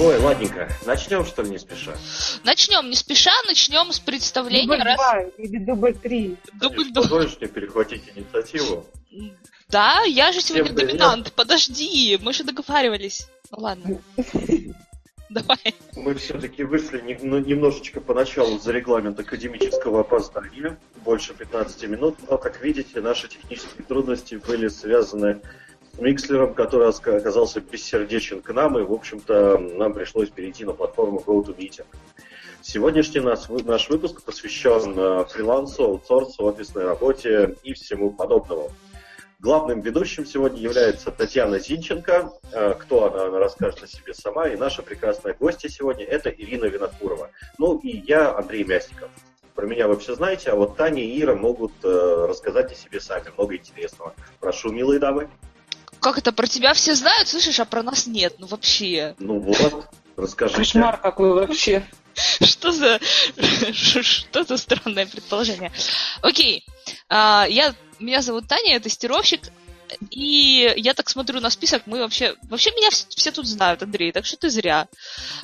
Ой, ладненько. Начнем, что ли, не спеша? Начнем не спеша, начнем с представления. Дубль раз... два или дубль три. Дубль два. Позволишь мне перехватить инициативу? Да, я же сегодня Всем доминант. Подожди, мы же договаривались. Ну ладно. Давай. Мы все-таки вышли ну, немножечко поначалу за регламент академического опоздания, больше 15 минут, но, как видите, наши технические трудности были связаны Микслером, который оказался бессердечен к нам, и, в общем-то, нам пришлось перейти на платформу GoToMeeting. Сегодняшний наш, наш выпуск посвящен э, фрилансу, аутсорсу, офисной работе и всему подобному. Главным ведущим сегодня является Татьяна Зинченко. Э, кто она, она расскажет о себе сама. И наша прекрасная гостья сегодня – это Ирина Винокурова. Ну и я, Андрей Мясников. Про меня вы все знаете, а вот Таня и Ира могут э, рассказать о себе сами. Много интересного. Прошу, милые дамы. Как это, про тебя все знают, слышишь, а про нас нет? Ну вообще. Ну вот, расскажите. Кошмар какой вообще. Что за... Что за странное предположение? Окей. А, я меня зовут Таня, я тестировщик, и я так смотрю на список, мы вообще... Вообще меня все тут знают, Андрей, так что ты зря.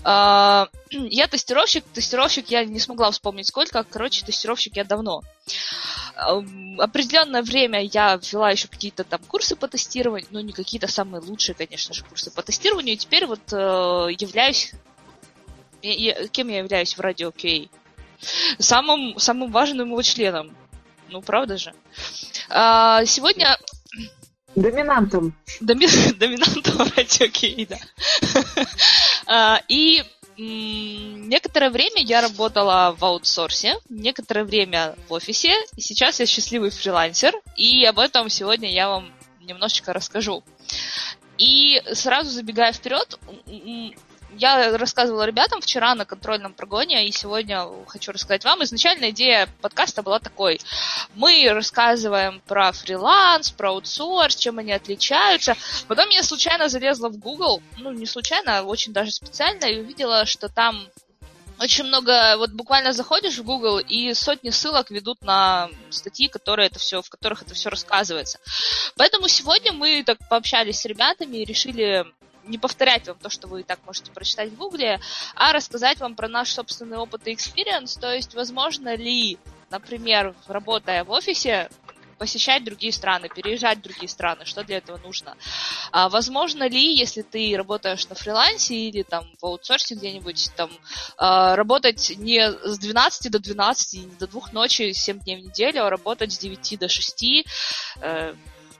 А, я тестировщик, тестировщик я не смогла вспомнить сколько, короче, тестировщик я давно. Определенное время я ввела еще какие-то там курсы по тестированию, ну не какие-то самые лучшие, конечно же, курсы по тестированию, и теперь вот э, являюсь... Я, кем я являюсь в радио QA? Самым, самым важным его членом. Ну, правда же? А, сегодня... Доминантом. Доми... Доминантом радио окей, да. а, и некоторое время я работала в аутсорсе, некоторое время в офисе, и сейчас я счастливый фрилансер, и об этом сегодня я вам немножечко расскажу. И сразу забегая вперед, я рассказывала ребятам вчера на контрольном прогоне, и сегодня хочу рассказать вам. Изначально идея подкаста была такой. Мы рассказываем про фриланс, про аутсорс, чем они отличаются. Потом я случайно залезла в Google, ну, не случайно, а очень даже специально, и увидела, что там очень много, вот буквально заходишь в Google и сотни ссылок ведут на статьи, которые это все, в которых это все рассказывается. Поэтому сегодня мы так пообщались с ребятами и решили не повторять вам то, что вы и так можете прочитать в Гугле, а рассказать вам про наш собственный опыт и experience, то есть возможно ли, например, работая в офисе, посещать другие страны, переезжать в другие страны, что для этого нужно. А, возможно ли, если ты работаешь на фрилансе или там в аутсорсе где-нибудь, там, а, работать не с 12 до 12, не до двух ночи, 7 дней в неделю, а работать с 9 до 6, э,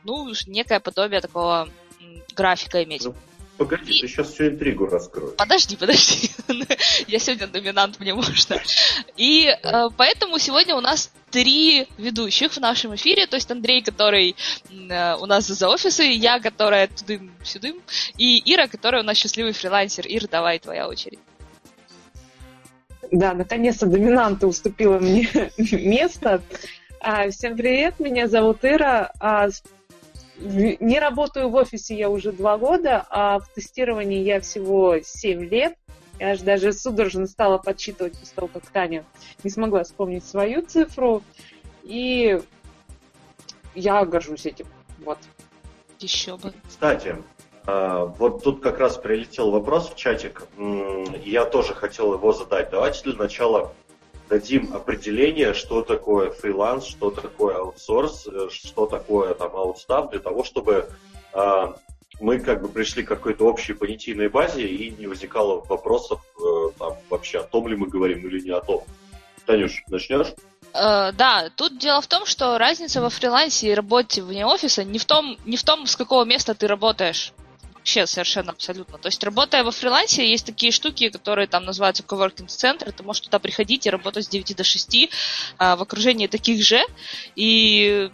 ну, некое подобие такого графика иметь. Погоди, и... ты сейчас всю интригу раскроешь. Подожди, подожди. Я сегодня доминант, мне можно. И э, поэтому сегодня у нас три ведущих в нашем эфире. То есть Андрей, который э, у нас за офисы, я, которая тудым-сюдым, и Ира, которая у нас счастливый фрилансер. Ира, давай, твоя очередь. Да, наконец-то доминанта уступила мне место. А, всем привет, меня зовут Ира. Не работаю в офисе я уже два года, а в тестировании я всего семь лет. Я аж даже судорожно стала подсчитывать после того, как Таня не смогла вспомнить свою цифру. И я горжусь этим. Вот. Еще бы. Кстати, а, вот тут как раз прилетел вопрос в чатик. Я тоже хотел его задать. Давайте для начала дадим определение, что такое фриланс, что такое аутсорс, э, что такое там аутстав, для того, чтобы э, мы как бы пришли к какой-то общей понятийной базе и не возникало вопросов э, там, вообще о том ли мы говорим или не о том. Танюш, начнешь? Uh, да, тут дело в том, что разница во фрилансе и работе вне офиса не в том, не в том, с какого места ты работаешь вообще совершенно абсолютно. То есть, работая во фрилансе, есть такие штуки, которые там называются coworking центр ты можешь туда приходить и работать с 9 до 6 а, в окружении таких же, и,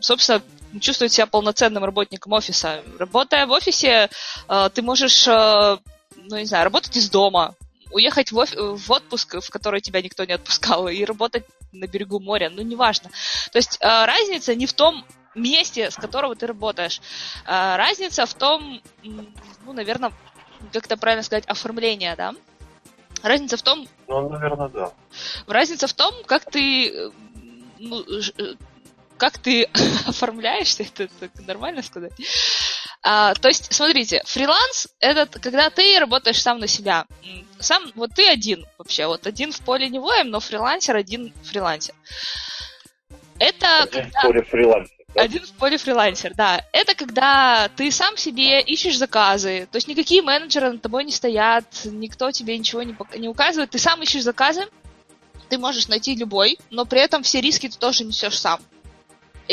собственно, чувствовать себя полноценным работником офиса. Работая в офисе, а, ты можешь, а, ну, не знаю, работать из дома, уехать в, оф- в отпуск, в который тебя никто не отпускал, и работать на берегу моря, ну, неважно. То есть разница не в том, месте, с которого ты работаешь. А, разница в том, ну, наверное, как это правильно сказать, оформление, да? Разница в том... Ну, наверное, да. Разница в том, как ты... Ну, э, как ты оформляешься, это, это нормально сказать? А, то есть, смотрите, фриланс это когда ты работаешь сам на себя. Сам, вот ты один вообще, вот один в поле не воем, но фрилансер один фрилансер. Это один когда... в поле фрилансер. Один в поле фрилансер, да. Это когда ты сам себе ищешь заказы, то есть никакие менеджеры над тобой не стоят, никто тебе ничего не, не указывает, ты сам ищешь заказы, ты можешь найти любой, но при этом все риски ты тоже несешь сам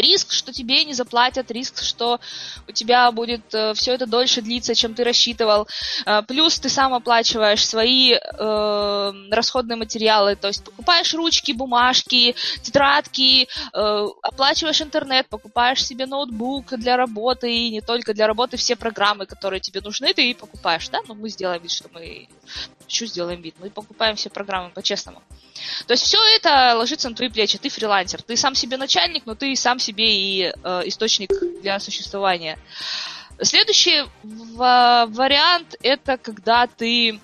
риск, что тебе не заплатят, риск, что у тебя будет э, все это дольше длиться, чем ты рассчитывал. Э, плюс ты сам оплачиваешь свои э, расходные материалы, то есть покупаешь ручки, бумажки, тетрадки, э, оплачиваешь интернет, покупаешь себе ноутбук для работы, и не только для работы, все программы, которые тебе нужны, ты покупаешь, да? Ну, мы сделаем вид, что мы чуть сделаем вид. Мы покупаем все программы по-честному. То есть все это ложится на твои плечи. Ты фрилансер. Ты сам себе начальник, но ты сам себе и э, источник для существования. Следующий вариант это когда ты э,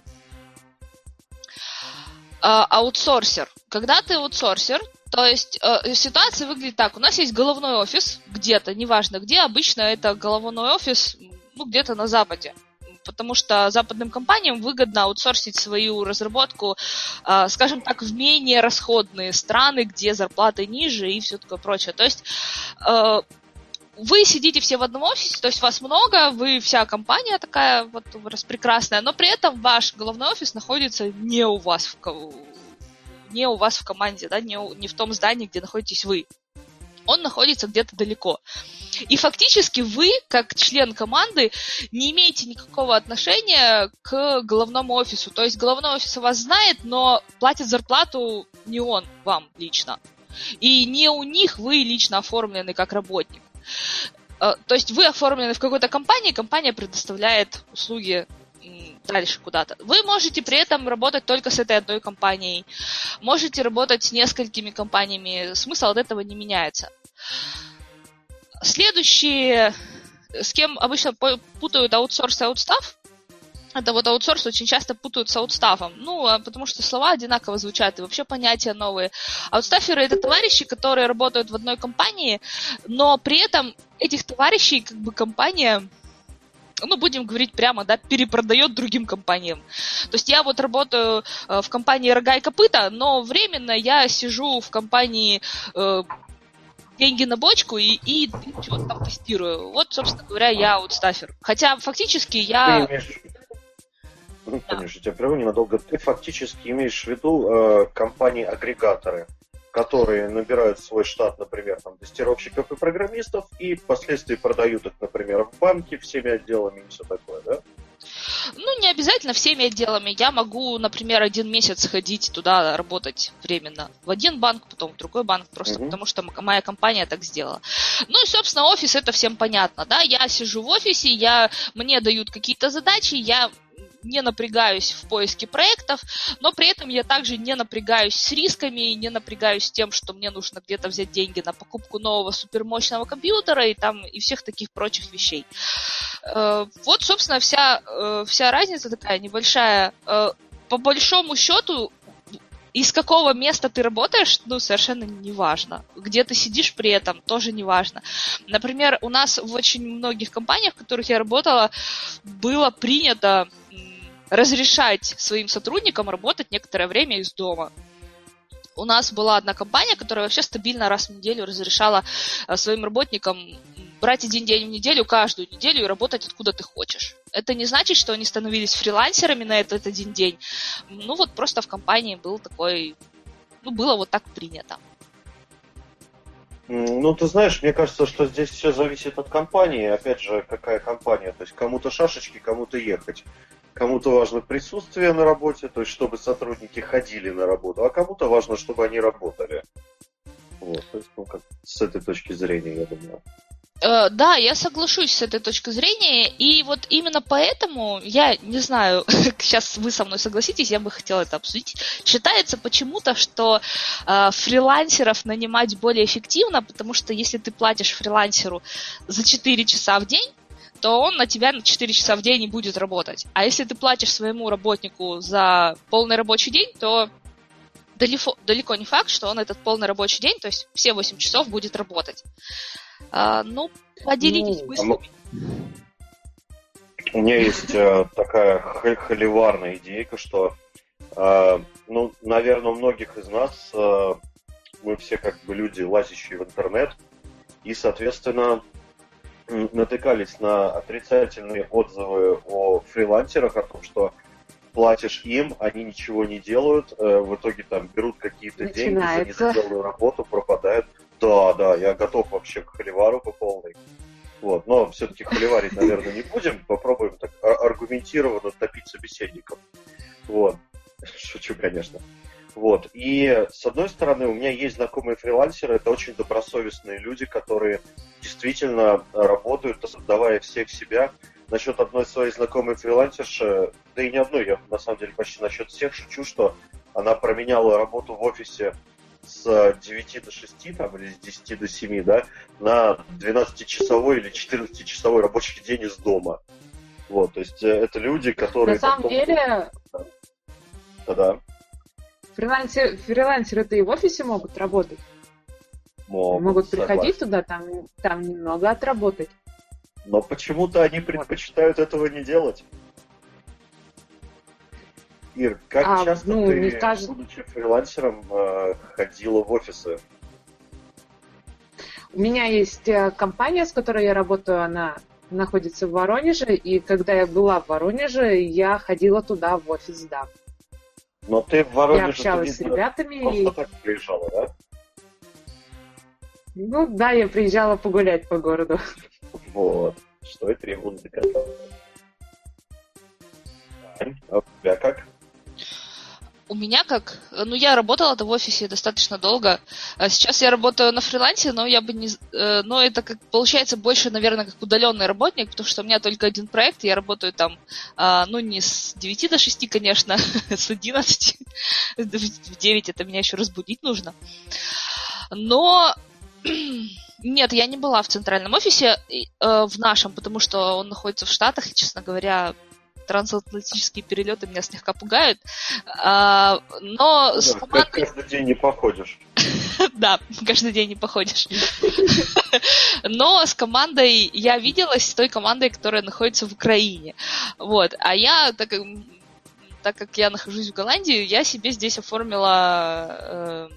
аутсорсер. Когда ты аутсорсер, то есть э, ситуация выглядит так. У нас есть головной офис где-то, неважно где, обычно это головной офис ну, где-то на Западе потому что западным компаниям выгодно аутсорсить свою разработку, а, скажем так, в менее расходные страны, где зарплаты ниже и все такое прочее. То есть а, вы сидите все в одном офисе, то есть вас много, вы вся компания такая вот распрекрасная, но при этом ваш головной офис находится не у вас в, не у вас в команде, да, не, у, не в том здании, где находитесь вы он находится где-то далеко. И фактически вы, как член команды, не имеете никакого отношения к головному офису. То есть головной офис вас знает, но платит зарплату не он вам лично. И не у них вы лично оформлены как работник. Э, то есть вы оформлены в какой-то компании, компания предоставляет услуги дальше куда-то. Вы можете при этом работать только с этой одной компанией. Можете работать с несколькими компаниями. Смысл от этого не меняется. Следующие, с кем обычно путают аутсорс и аутстав, это вот аутсорс очень часто путают с аутстафом. Ну, а потому что слова одинаково звучат, и вообще понятия новые. Аутстаферы это товарищи, которые работают в одной компании, но при этом этих товарищей как бы компания ну, будем говорить прямо, да, перепродает другим компаниям. То есть я вот работаю э, в компании «Рога и копыта», но временно я сижу в компании э, деньги на бочку и, и чего-то там тестирую. Вот, собственно говоря, я аутстафер. Хотя фактически я... Ты имеешь... Ну, конечно, тебя прерву ненадолго. Ты фактически имеешь в виду э, компании-агрегаторы которые набирают свой штат, например, там, тестировщиков и программистов, и впоследствии продают их, например, в банке всеми отделами и все такое, да? Ну, не обязательно всеми отделами. Я могу, например, один месяц ходить туда работать временно. В один банк, потом в другой банк, просто угу. потому что моя компания так сделала. Ну и, собственно, офис это всем понятно, да. Я сижу в офисе, я, мне дают какие-то задачи, я не напрягаюсь в поиске проектов, но при этом я также не напрягаюсь с рисками, не напрягаюсь тем, что мне нужно где-то взять деньги на покупку нового супермощного компьютера и там и всех таких прочих вещей. Э, вот, собственно, вся, э, вся разница такая небольшая. Э, по большому счету, из какого места ты работаешь, ну, совершенно не важно. Где ты сидишь при этом, тоже не важно. Например, у нас в очень многих компаниях, в которых я работала, было принято разрешать своим сотрудникам работать некоторое время из дома. У нас была одна компания, которая вообще стабильно раз в неделю разрешала э, своим работникам брать один день в неделю, каждую неделю и работать откуда ты хочешь. Это не значит, что они становились фрилансерами на этот один день. Ну вот просто в компании был такой, ну было вот так принято. Ну, ты знаешь, мне кажется, что здесь все зависит от компании. Опять же, какая компания. То есть кому-то шашечки, кому-то ехать. Кому-то важно присутствие на работе, то есть чтобы сотрудники ходили на работу, а кому-то важно, чтобы они работали. Вот, то есть, ну, как с этой точки зрения, я думаю. Э, да, я соглашусь с этой точки зрения, и вот именно поэтому, я не знаю, сейчас вы со мной согласитесь, я бы хотела это обсудить, считается почему-то, что э, фрилансеров нанимать более эффективно, потому что если ты платишь фрилансеру за 4 часа в день, то он на тебя на 4 часа в день не будет работать. А если ты платишь своему работнику за полный рабочий день, то далеко, далеко не факт, что он этот полный рабочий день, то есть все 8 часов будет работать. А, ну, поделитесь ну, мыслями. У меня есть э, такая холиварная идейка, что, э, ну, наверное, у многих из нас э, мы все как бы люди, лазящие в интернет, и, соответственно, натыкались на отрицательные отзывы о фрилансерах, о том, что платишь им, они ничего не делают, э, в итоге там берут какие-то деньги за недоделанную работу, пропадают. Да, да, я готов вообще к холивару по полной. Вот, но все-таки холиварить, наверное, не будем. Попробуем так аргументированно топить собеседников. Вот. Шучу, конечно. Вот. И, с одной стороны, у меня есть знакомые фрилансеры, это очень добросовестные люди, которые действительно работают, создавая всех себя. Насчет одной своей знакомой фрилансерши, да и не одной, я на самом деле почти насчет всех шучу, что она променяла работу в офисе с 9 до 6, там, или с 10 до 7, да, на 12-часовой или 14-часовой рабочий день из дома. Вот, то есть э, это люди, которые... На самом потом... деле... Да-да. Фрилансер, фрилансеры-то и в офисе могут работать. Могут, могут приходить туда, там, там немного отработать. Но почему-то они предпочитают этого не делать. Ир, как а, часто ну, ты, кажется... будучи фрилансером, э, ходила в офисы? У меня есть э, компания, с которой я работаю, она находится в Воронеже, и когда я была в Воронеже, я ходила туда в офис, да. Но ты в Воронеже... Я общалась с ребятами. Просто и... так приезжала, да? Ну да, я приезжала погулять по городу. Вот. Что и требует доказать. А у тебя как? У меня как, ну я работала в офисе достаточно долго. А сейчас я работаю на фрилансе, но я бы не, э, но это как получается больше, наверное, как удаленный работник, потому что у меня только один проект, я работаю там, а, ну не с 9 до 6, конечно, с 11, в 9 это меня еще разбудить нужно. Но нет, я не была в центральном офисе, э, в нашем, потому что он находится в Штатах, и, честно говоря, трансатлантические перелеты меня слегка пугают. А, но да, с командой... Каждый день не походишь. да, каждый день не походишь. но с командой я виделась, с той командой, которая находится в Украине. Вот. А я, так, так как я нахожусь в Голландии, я себе здесь оформила... Э,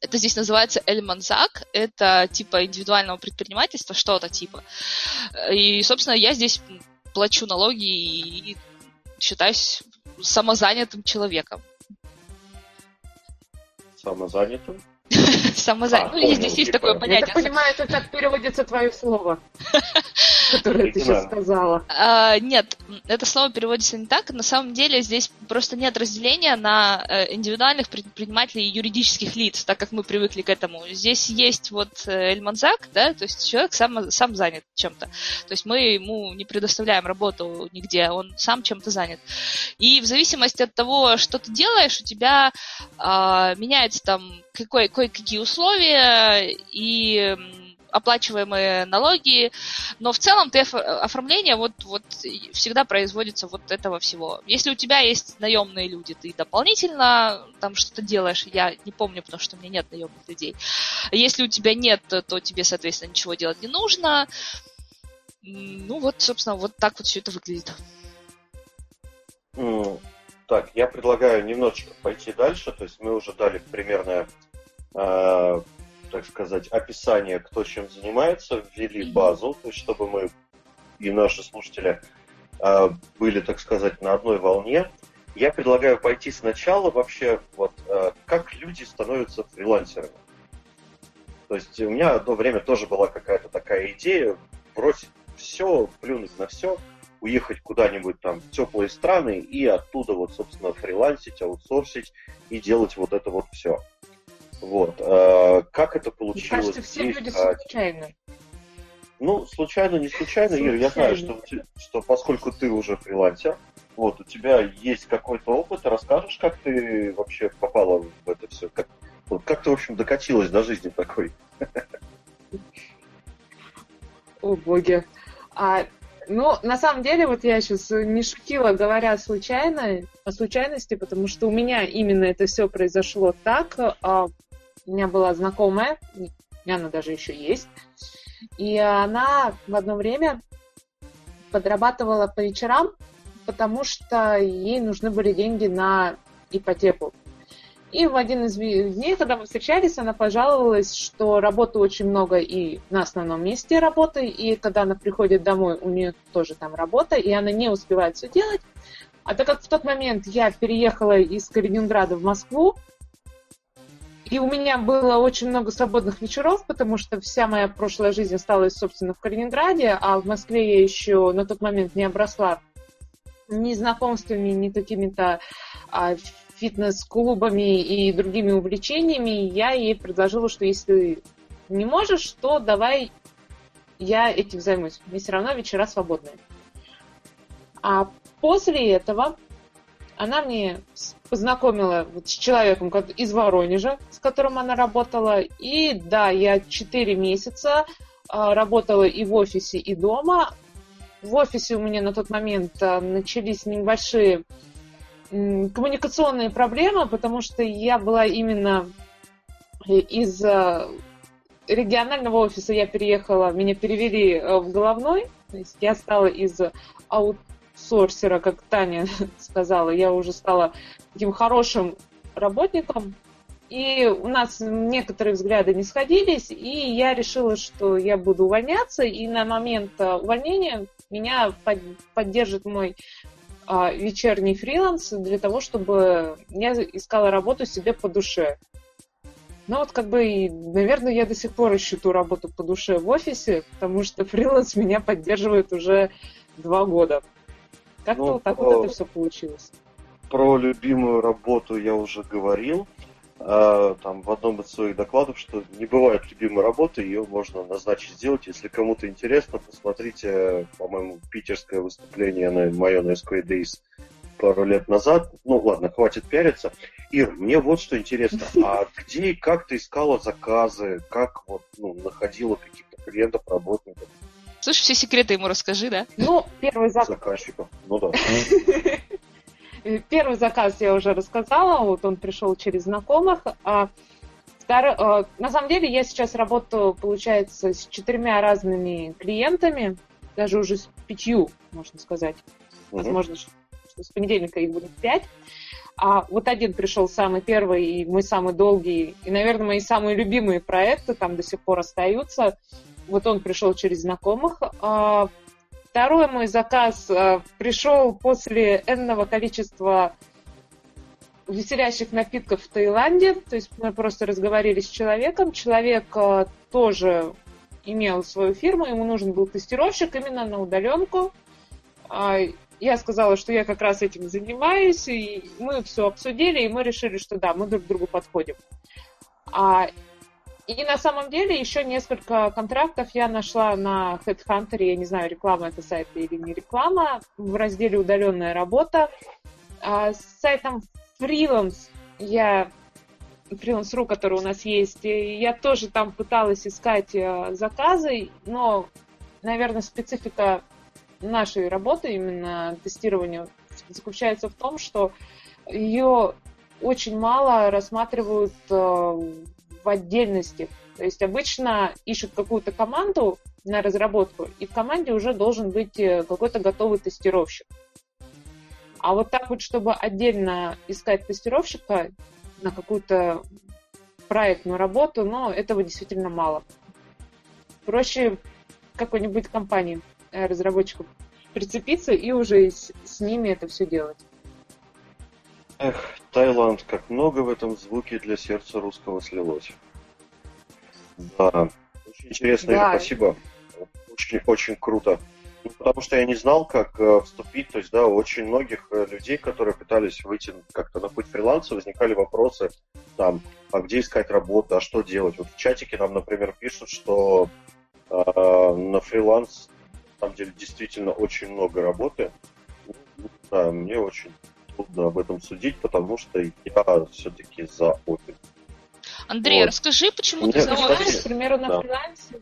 это здесь называется Эльманзак, это типа индивидуального предпринимательства, что-то типа. И, собственно, я здесь плачу налоги и считаюсь самозанятым человеком. Самозанятым? Самозанятым. Ну, здесь есть такое понятие. Я так понимаю, это так переводится твое слово. которое ты сейчас сказала. А, нет, это слово переводится не так. На самом деле здесь просто нет разделения на э, индивидуальных предпринимателей и юридических лиц, так как мы привыкли к этому. Здесь есть вот э, Эльманзак, да, то есть человек сам, сам занят чем-то. То есть мы ему не предоставляем работу нигде, он сам чем-то занят. И в зависимости от того, что ты делаешь, у тебя а, меняется там кое-какие условия, и оплачиваемые налоги, но в целом ты оформление вот, вот всегда производится вот этого всего. Если у тебя есть наемные люди, ты дополнительно там что-то делаешь, я не помню, потому что у меня нет наемных людей. Если у тебя нет, то тебе, соответственно, ничего делать не нужно. Ну вот, собственно, вот так вот все это выглядит. Так, я предлагаю немножечко пойти дальше. То есть мы уже дали примерное э, так сказать, описание, кто чем занимается, ввели базу, то есть чтобы мы и наши слушатели э, были, так сказать, на одной волне. Я предлагаю пойти сначала вообще, вот, э, как люди становятся фрилансерами. То есть у меня одно время тоже была какая-то такая идея бросить все, плюнуть на все, уехать куда-нибудь там в теплые страны и оттуда вот, собственно, фрилансить, аутсорсить и делать вот это вот все. Вот. А, как это получилось? Мне кажется, все люди а, случайно. Ну, случайно, не случайно, случайно. Ир, я знаю, что, что поскольку ты уже фрилансер, вот, у тебя есть какой-то опыт, расскажешь, как ты вообще попала в это все? Как, вот, как ты, в общем, докатилась до жизни такой? О, боги. А, ну, на самом деле, вот я сейчас не шутила, говоря случайно, о случайности, потому что у меня именно это все произошло так. А, у меня была знакомая, меня она даже еще есть, и она в одно время подрабатывала по вечерам, потому что ей нужны были деньги на ипотеку. И в один из дней, когда мы встречались, она пожаловалась, что работы очень много и на основном месте работы, и когда она приходит домой, у нее тоже там работа, и она не успевает все делать. А так как в тот момент я переехала из Калининграда в Москву, и у меня было очень много свободных вечеров, потому что вся моя прошлая жизнь осталась, собственно, в Калининграде, а в Москве я еще на тот момент не обросла ни знакомствами, ни какими-то а, фитнес-клубами и другими увлечениями, я ей предложила, что если не можешь, то давай я этим займусь. Мне все равно вечера свободные. А после этого она мне познакомила вот с человеком из Воронежа, с которым она работала. И да, я 4 месяца а, работала и в офисе, и дома. В офисе у меня на тот момент а, начались небольшие коммуникационные проблемы, потому что я была именно из э, регионального офиса я переехала, меня перевели э, в головной, то есть я стала из аутсорсера, как Таня сказала, я уже стала таким хорошим работником, и у нас некоторые взгляды не сходились, и я решила, что я буду увольняться, и на момент э, увольнения меня поддержит мой а, вечерний фриланс для того, чтобы я искала работу себе по душе. Ну вот как бы, наверное, я до сих пор ищу ту работу по душе в офисе, потому что фриланс меня поддерживает уже два года. Как-то ну, вот так вот это все получилось. Про любимую работу я уже говорил. А, там в одном из своих докладов, что не бывает любимой работы, ее можно назначить сделать. Если кому-то интересно, посмотрите, по-моему, питерское выступление на мое на SQA Days пару лет назад. Ну ладно, хватит пиариться. Ир, мне вот что интересно, а где и как ты искала заказы, как вот ну, находила каких-то клиентов, работников? Слушай, все секреты ему расскажи, да? Ну, первый заказ. Заказчиков, ну да. Первый заказ я уже рассказала, вот он пришел через знакомых. А второй, а, на самом деле я сейчас работаю, получается, с четырьмя разными клиентами, даже уже с пятью, можно сказать. Возможно, что с понедельника их будет пять. А вот один пришел самый первый и мой самый долгий, и, наверное, мои самые любимые проекты там до сих пор остаются. Вот он пришел через знакомых. А Второй мой заказ э, пришел после энного количества веселящих напитков в Таиланде. То есть мы просто разговаривали с человеком. Человек э, тоже имел свою фирму, ему нужен был тестировщик именно на удаленку. А, я сказала, что я как раз этим занимаюсь, и мы все обсудили, и мы решили, что да, мы друг другу подходим. И на самом деле еще несколько контрактов я нашла на HeadHunter, я не знаю, реклама это сайт или не реклама, в разделе «Удаленная работа». А с сайтом Freelance я Freelance.ru, который у нас есть, я тоже там пыталась искать э, заказы, но, наверное, специфика нашей работы, именно тестирования, заключается в том, что ее очень мало рассматривают э, в отдельности. То есть обычно ищут какую-то команду на разработку, и в команде уже должен быть э, какой-то готовый тестировщик. А вот так вот, чтобы отдельно искать тестировщика на какую-то проектную работу, но этого действительно мало. Проще какой-нибудь компании э, разработчиков прицепиться и уже с, с ними это все делать. Эх, Таиланд, как много в этом звуке для сердца русского слилось. Да, очень интересно, да. спасибо. Очень, очень круто. Ну, потому что я не знал, как э, вступить. То есть, да, у очень многих э, людей, которые пытались выйти как-то на путь фриланса, возникали вопросы, там, а где искать работу, а что делать. Вот в чатике нам, например, пишут, что э, на фриланс, на самом деле, действительно очень много работы. Ну, да, мне очень трудно об этом судить, потому что я все-таки за опыт. Андрей, вот. расскажи, почему Нет, ты за офис? К примеру, на да. фрилансе.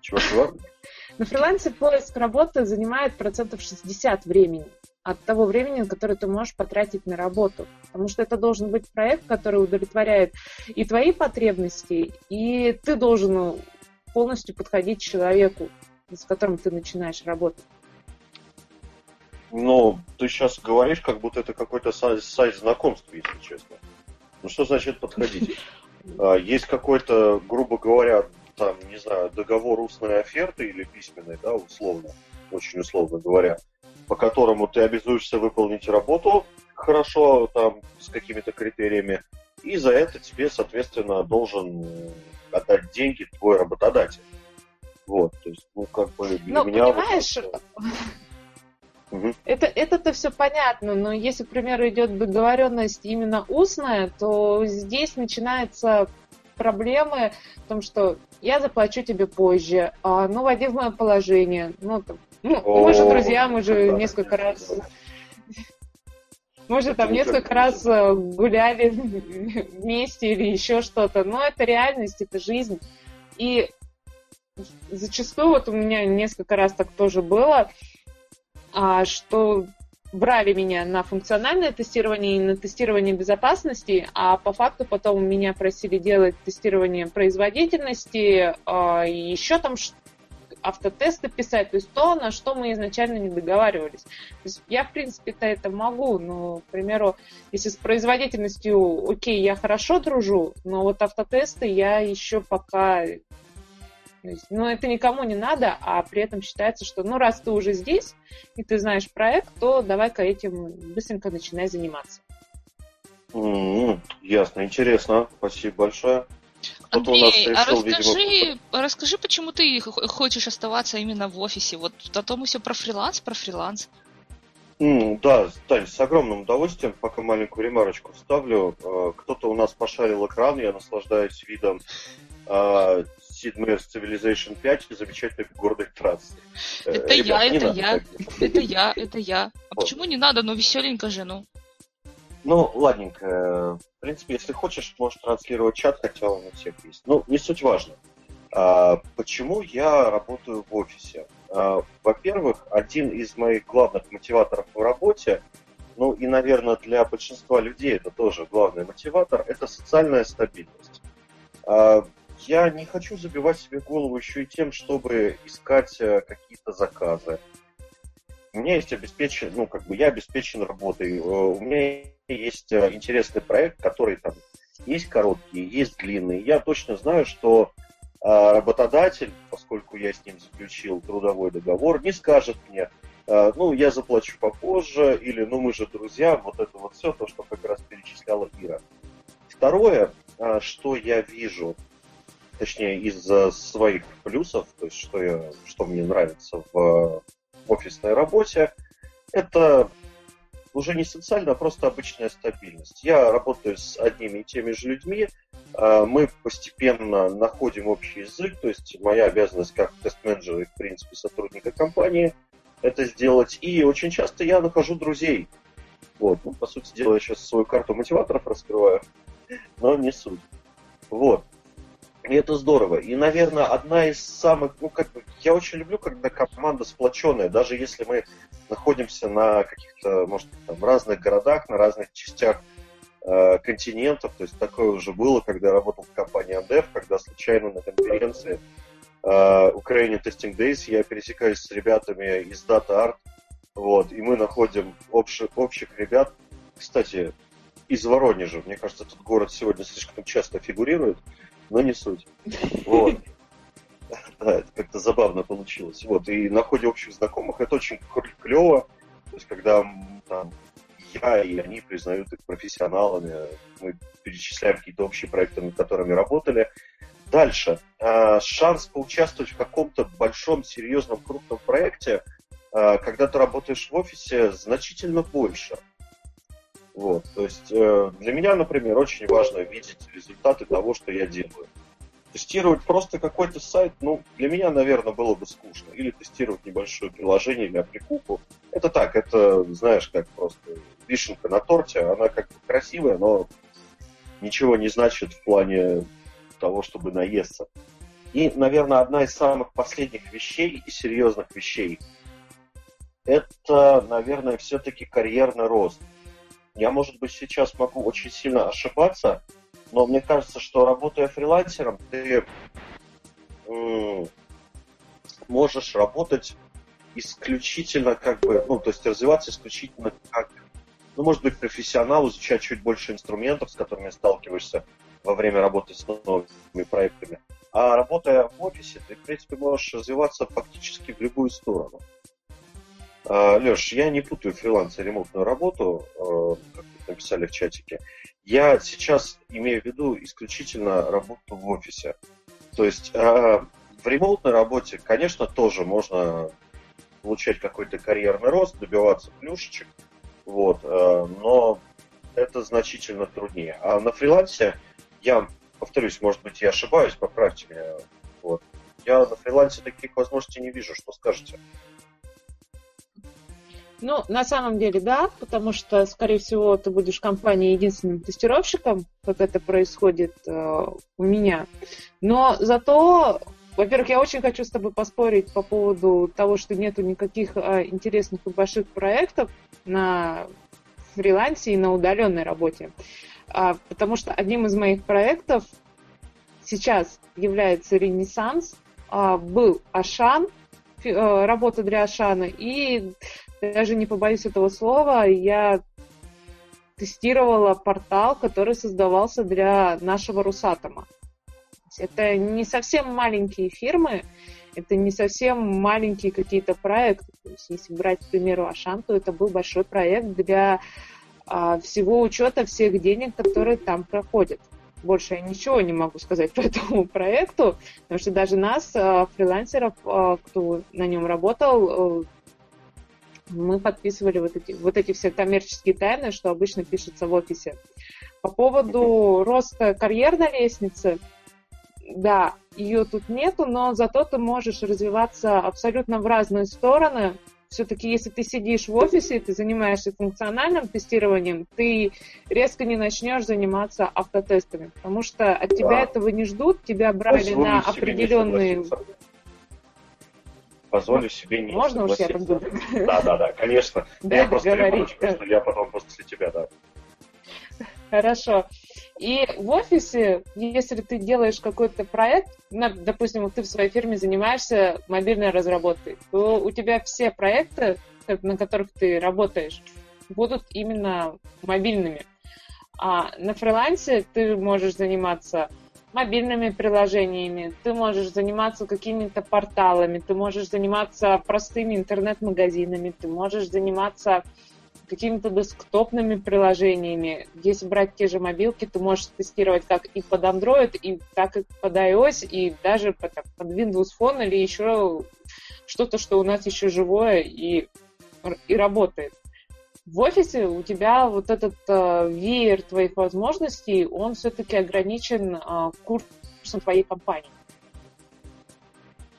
Чего, чего? На фрилансе поиск работы занимает процентов 60 времени от того времени, которое ты можешь потратить на работу. Потому что это должен быть проект, который удовлетворяет и твои потребности, и ты должен полностью подходить человеку. с которым ты начинаешь работать? Ну, ты сейчас говоришь, как будто это какой-то сайт, сайт знакомств, если честно. Ну, что значит подходить? А, есть какой-то, грубо говоря, там, не знаю, договор устной оферты или письменной, да, условно, очень условно говоря, по которому ты обязуешься выполнить работу хорошо, там, с какими-то критериями, и за это тебе, соответственно, должен отдать деньги твой работодатель. Вот, то есть, ну, как бы для ну, меня... Понимаешь, вот, это, это-то все понятно, но если, к примеру, идет договоренность именно устная, то здесь начинаются проблемы в том, что я заплачу тебе позже, а, ну, войди в мое положение. Ну, там, ну мы же друзья, мы же несколько раз... Мы же там несколько раз э, гуляли вместе или еще что-то. Но это реальность, это жизнь. И зачастую, вот у меня несколько раз так тоже было, что брали меня на функциональное тестирование и на тестирование безопасности, а по факту потом меня просили делать тестирование производительности а, и еще там автотесты писать, то есть то, на что мы изначально не договаривались. То есть я, в принципе-то это могу, но, к примеру, если с производительностью, окей, я хорошо дружу, но вот автотесты я еще пока но это никому не надо, а при этом считается, что ну раз ты уже здесь и ты знаешь проект, то давай-ка этим быстренько начинай заниматься. Mm-hmm. Ясно, интересно. Спасибо большое. Андрей, решил, а расскажи, видимо... расскажи, почему ты хочешь оставаться именно в офисе? Вот а то мы все про фриланс, про фриланс. Mm, да, Тань, с огромным удовольствием, пока маленькую ремарочку вставлю. Э, кто-то у нас пошарил экран, я наслаждаюсь видом а, Sid Meier's Civilization 5 замечательной гордой трассы. Э, это Ребят, я, это я, это я, это я. А вот. почему не надо? Ну, веселенько же, ну. Ну, ладненько. В принципе, если хочешь, можешь транслировать чат, хотя он у всех есть. Ну, не суть важно. А, почему я работаю в офисе? А, во-первых, один из моих главных мотиваторов в работе, ну и, наверное, для большинства людей это тоже главный мотиватор, это социальная стабильность. А, я не хочу забивать себе голову еще и тем, чтобы искать э, какие-то заказы. У меня есть обеспечен, ну, как бы я обеспечен работой. Э, у меня есть э, интересный проект, который там есть короткие, есть длинные. Я точно знаю, что работодатель, поскольку я с ним заключил трудовой договор, не скажет мне, ну, я заплачу попозже, или, ну, мы же друзья, вот это вот все, то, что как раз перечисляла Ира. Второе, что я вижу, точнее, из своих плюсов, то есть что, я, что мне нравится в офисной работе, это уже не социальная, а просто обычная стабильность. Я работаю с одними и теми же людьми, а, мы постепенно находим общий язык, то есть моя обязанность как тест-менеджера и, в принципе, сотрудника компании это сделать. И очень часто я нахожу друзей. Вот, ну, по сути дела, я сейчас свою карту мотиваторов раскрываю, но не суть. Вот. И это здорово. И, наверное, одна из самых, ну, как бы, я очень люблю, когда команда сплоченная, даже если мы находимся на каких-то, может, там, разных городах, на разных частях э, континентов. То есть такое уже было, когда я работал в компании Андев, когда случайно на конференции э, Ukrainian Testing Days я пересекаюсь с ребятами из Data Art, вот, и мы находим общих, общих ребят. Кстати, из Воронежа. Мне кажется, этот город сегодня слишком часто фигурирует но не суть. Вот. Да, это как-то забавно получилось. Вот, и на ходе общих знакомых это очень клево. То есть, когда там, я и они признают их профессионалами, мы перечисляем какие-то общие проекты, над которыми работали. Дальше. А, шанс поучаствовать в каком-то большом, серьезном, крупном проекте, а, когда ты работаешь в офисе, значительно больше. Вот, то есть э, для меня, например, очень важно видеть результаты того, что я делаю. Тестировать просто какой-то сайт, ну, для меня, наверное, было бы скучно. Или тестировать небольшое приложение или аппликуху. Это так, это, знаешь, как просто вишенка на торте. Она как бы красивая, но ничего не значит в плане того, чтобы наесться. И, наверное, одна из самых последних вещей и серьезных вещей – это, наверное, все-таки карьерный рост. Я, может быть, сейчас могу очень сильно ошибаться, но мне кажется, что работая фрилансером, ты можешь работать исключительно как бы, ну, то есть развиваться исключительно как, ну, может быть, профессионал, изучать чуть больше инструментов, с которыми сталкиваешься во время работы с новыми проектами. А работая в офисе, ты, в принципе, можешь развиваться фактически в любую сторону. А, Леш, я не путаю фриланс и ремонтную работу, э, как вы написали в чатике. Я сейчас имею в виду исключительно работу в офисе. То есть а, в ремонтной работе, конечно, тоже можно получать какой-то карьерный рост, добиваться плюшечек, вот, э, но это значительно труднее. А на фрилансе я, повторюсь, может быть, я ошибаюсь, поправьте меня, вот, я на фрилансе таких возможностей не вижу, что скажете? Ну, на самом деле, да, потому что, скорее всего, ты будешь в компании единственным тестировщиком, как это происходит э, у меня. Но зато, во-первых, я очень хочу с тобой поспорить по поводу того, что нету никаких э, интересных и больших проектов на фрилансе и на удаленной работе. А, потому что одним из моих проектов сейчас является Ренессанс, а, был Ашан, работа для Ашана, и даже не побоюсь этого слова, я тестировала портал, который создавался для нашего Русатома. Это не совсем маленькие фирмы, это не совсем маленькие какие-то проекты. То есть, если брать, к примеру, Ашан, то это был большой проект для а, всего учета всех денег, которые там проходят. Больше я ничего не могу сказать по этому проекту, потому что даже нас, а, фрилансеров, а, кто на нем работал, мы подписывали вот эти, вот эти все коммерческие тайны, что обычно пишется в офисе. По поводу роста карьерной лестницы, да, ее тут нету, но зато ты можешь развиваться абсолютно в разные стороны. Все-таки, если ты сидишь в офисе, ты занимаешься функциональным тестированием, ты резко не начнешь заниматься автотестами, потому что от тебя да. этого не ждут, тебя брали Позволю на определенные позволю себе не Можно уж я так думаю? Да, да, да, конечно. Да, я просто говорить. я потом после тебя, да. Хорошо. И в офисе, если ты делаешь какой-то проект, допустим, ты в своей фирме занимаешься мобильной разработкой, то у тебя все проекты, на которых ты работаешь, будут именно мобильными. А на фрилансе ты можешь заниматься мобильными приложениями, ты можешь заниматься какими-то порталами, ты можешь заниматься простыми интернет-магазинами, ты можешь заниматься какими-то десктопными приложениями. Если брать те же мобилки, ты можешь тестировать как и под Android, и так и под iOS, и даже под, под Windows Phone или еще что-то, что у нас еще живое и, и работает в офисе у тебя вот этот э, веер твоих возможностей, он все-таки ограничен э, курсом твоей компании.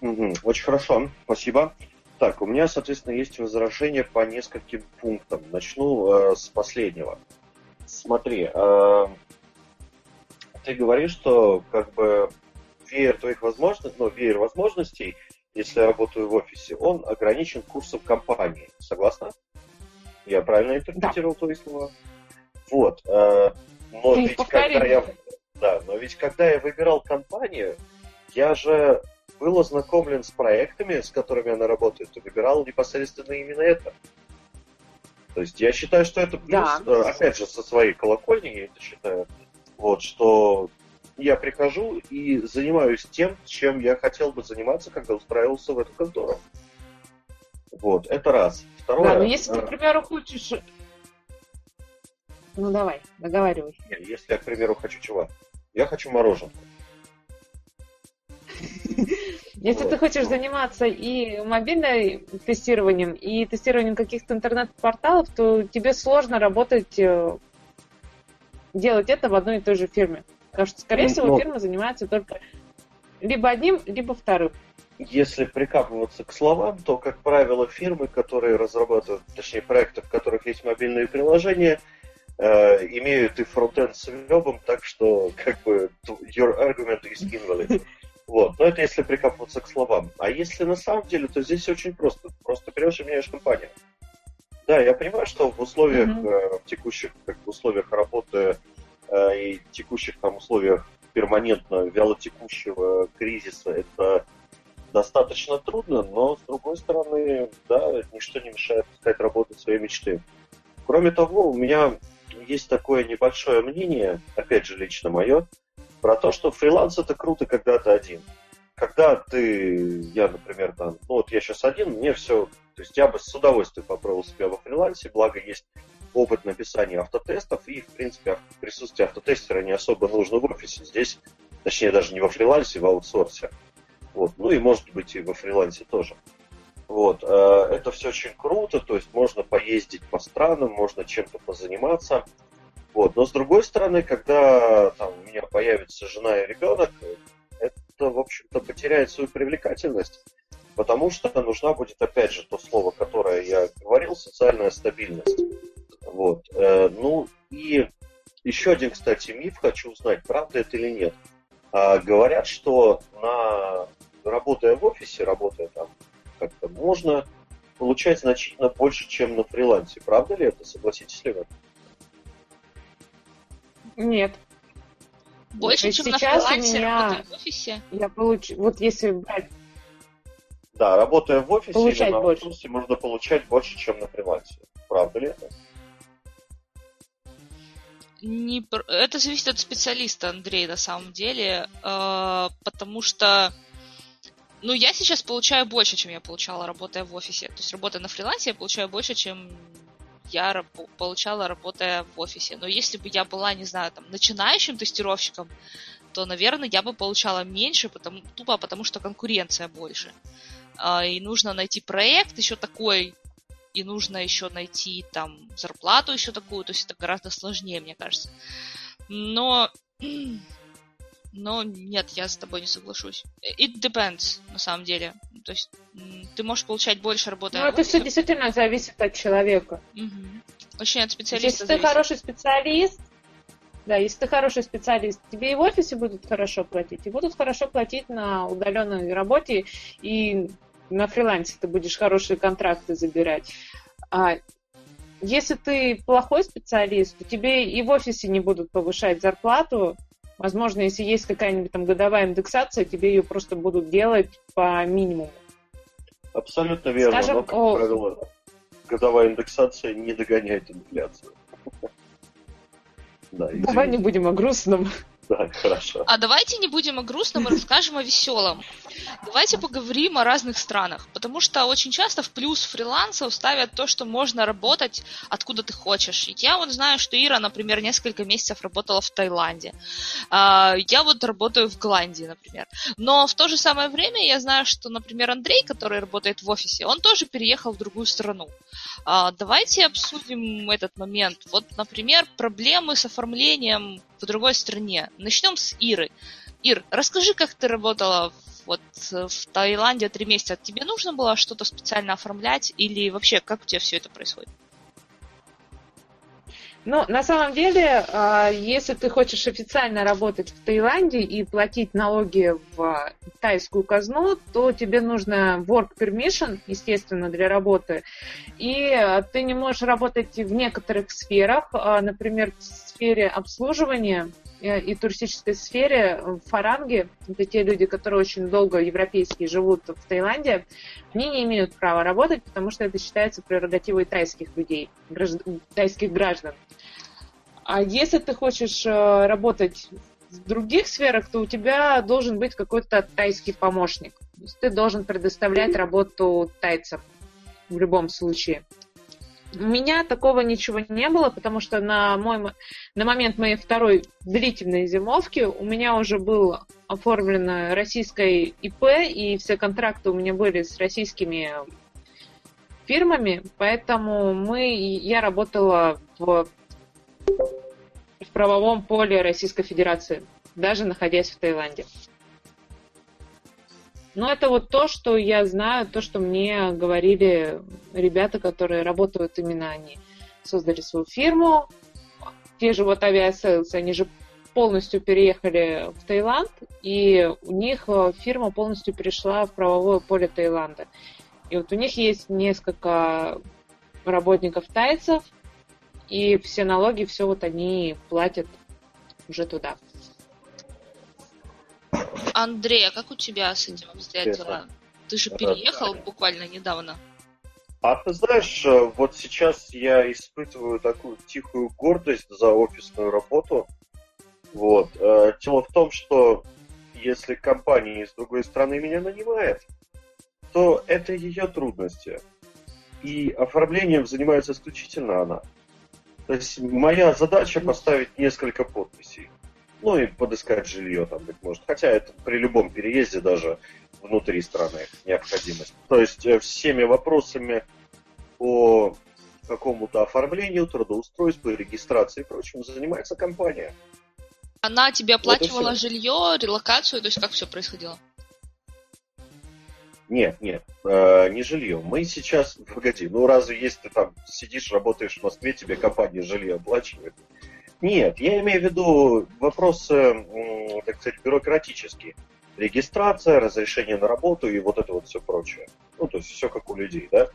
Угу, очень хорошо, спасибо. Так, у меня, соответственно, есть возражения по нескольким пунктам. Начну э, с последнего. Смотри, э, ты говоришь, что как бы веер твоих возможностей, ну, веер возможностей, если я работаю в офисе, он ограничен курсом компании. Согласна? Я правильно интерпретировал да. твои слова? Вот. Э, но Ты ведь повтори. когда я... Да, но ведь когда я выбирал компанию, я же был ознакомлен с проектами, с которыми она работает, и выбирал непосредственно именно это. То есть я считаю, что это плюс, да. Э, опять же, со своей колокольни я это считаю, вот, что я прихожу и занимаюсь тем, чем я хотел бы заниматься, когда устраивался в эту контору. Вот, это раз. Второе... Да, но если ты, к примеру, хочешь... Ну, давай, договаривай. Если я, к примеру, хочу чего? Я хочу мороженку. Если ты хочешь заниматься и мобильным тестированием, и тестированием каких-то интернет-порталов, то тебе сложно работать, э, делать это в одной и той же фирме. Потому что, скорее всего, ну, фирма занимается только либо одним, либо вторым. Если прикапываться к словам, то, как правило, фирмы, которые разрабатывают, точнее, проекты, в которых есть мобильные приложения, э, имеют и фронтенд с вебом, так что, как бы, your argument is invalid. Вот, но это если прикапываться к словам. А если на самом деле, то здесь очень просто. Просто берешь и меняешь компанию. Да, я понимаю, что в условиях, mm-hmm. в текущих как в условиях работы э, и текущих там условиях перманентно вялотекущего кризиса это достаточно трудно, но, с другой стороны, да, ничто не мешает искать работу своей мечты. Кроме того, у меня есть такое небольшое мнение, опять же, лично мое, про то, что фриланс это круто, когда ты один. Когда ты, я, например, там, ну вот я сейчас один, мне все, то есть я бы с удовольствием попробовал себя во фрилансе, благо есть опыт написания автотестов, и, в принципе, присутствие автотестера не особо нужно в офисе. Здесь, точнее, даже не во фрилансе, в аутсорсе. Вот. Ну и, может быть, и во фрилансе тоже. Вот. Э, это все очень круто, то есть можно поездить по странам, можно чем-то позаниматься. Вот. Но с другой стороны, когда там, у меня появится жена и ребенок, это, в общем-то, потеряет свою привлекательность, потому что нужна будет, опять же, то слово, которое я говорил, социальная стабильность. Вот. Э, ну и еще один, кстати, миф хочу узнать, правда это или нет. А, говорят, что на работая в офисе, работая там как-то, можно получать значительно больше, чем на фрилансе. Правда ли это? Согласитесь ли вы? Нет. Больше, чем Сейчас на фрилансе, меня... работая в офисе? Я получу... Вот если брать да, работая в офисе получать или на больше. можно получать больше, чем на фрилансе. Правда ли это? не... Это зависит от специалиста, Андрей, на самом деле, э, потому что ну, я сейчас получаю больше, чем я получала, работая в офисе. То есть, работая на фрилансе, я получаю больше, чем я раб- получала, работая в офисе. Но если бы я была, не знаю, там, начинающим тестировщиком, то, наверное, я бы получала меньше, потому, тупо потому что конкуренция больше. Э, и нужно найти проект еще такой, и нужно еще найти там зарплату еще такую, то есть это гораздо сложнее, мне кажется. Но, но нет, я с тобой не соглашусь. It depends, на самом деле. То есть ты можешь получать больше работы. Ну, это все действительно зависит от человека. Угу. Очень от специалиста Если зависит. ты хороший специалист, да, если ты хороший специалист, тебе и в офисе будут хорошо платить, и будут хорошо платить на удаленной работе, и на фрилансе ты будешь хорошие контракты забирать. А если ты плохой специалист, то тебе и в офисе не будут повышать зарплату. Возможно, если есть какая-нибудь там годовая индексация, тебе ее просто будут делать по минимуму. Абсолютно верно. Скажем, но, как о... правило, годовая индексация не догоняет инфляцию. Давай не будем о грустном. Хорошо. А давайте не будем о грустном и расскажем о веселом. Давайте поговорим о разных странах, потому что очень часто в плюс фрилансов ставят то, что можно работать откуда ты хочешь. Я вот знаю, что Ира, например, несколько месяцев работала в Таиланде. А, я вот работаю в Голландии, например. Но в то же самое время я знаю, что, например, Андрей, который работает в офисе, он тоже переехал в другую страну. А, давайте обсудим этот момент. Вот, например, проблемы с оформлением в другой стране. Начнем с Иры. Ир, расскажи, как ты работала вот в Таиланде три месяца. Тебе нужно было что-то специально оформлять или вообще как у тебя все это происходит? Ну, на самом деле, а, если ты хочешь официально работать в Таиланде и платить налоги в тайскую казну, то тебе нужно work permission, естественно, для работы. И ты не можешь работать в некоторых сферах, а, например, в сфере обслуживания э, и туристической сфере в Фаранге, это те люди, которые очень долго европейские живут в Таиланде, они не имеют права работать, потому что это считается прерогативой тайских людей, граждан, тайских граждан. А если ты хочешь э, работать в других сферах, то у тебя должен быть какой-то тайский помощник. То есть ты должен предоставлять работу тайцам в любом случае. У меня такого ничего не было, потому что на, мой, на момент моей второй длительной зимовки у меня уже было оформлено российское ИП, и все контракты у меня были с российскими фирмами, поэтому мы, я работала в в правовом поле Российской Федерации, даже находясь в Таиланде. Но это вот то, что я знаю, то, что мне говорили ребята, которые работают именно они. Создали свою фирму. Те же вот Aviasales, они же полностью переехали в Таиланд, и у них э, фирма полностью перешла в правовое поле Таиланда. И вот у них есть несколько работников тайцев, и все налоги, все вот они платят уже туда. Андрей, а как у тебя с этим обстоят дела? Ты же переехал буквально недавно. А ты знаешь, э, вот сейчас я испытываю такую тихую гордость за офисную работу. Вот. Э, дело в том, что если компания из другой страны меня нанимает, то это ее трудности. И оформлением занимается исключительно она. То есть моя задача поставить несколько подписей. Ну и подыскать жилье там, быть может. Хотя это при любом переезде даже внутри страны необходимость. То есть э, всеми вопросами по какому-то оформлению, трудоустройству, регистрации и прочему занимается компания. Она тебе оплачивала вот жилье, релокацию, то есть как все происходило? Нет, нет, э, не жилье. Мы сейчас, погоди, ну разве если ты там сидишь, работаешь в Москве, тебе компания жилье оплачивает? Нет, я имею в виду вопросы, так сказать, бюрократические. Регистрация, разрешение на работу и вот это вот все прочее. Ну, то есть все как у людей, да?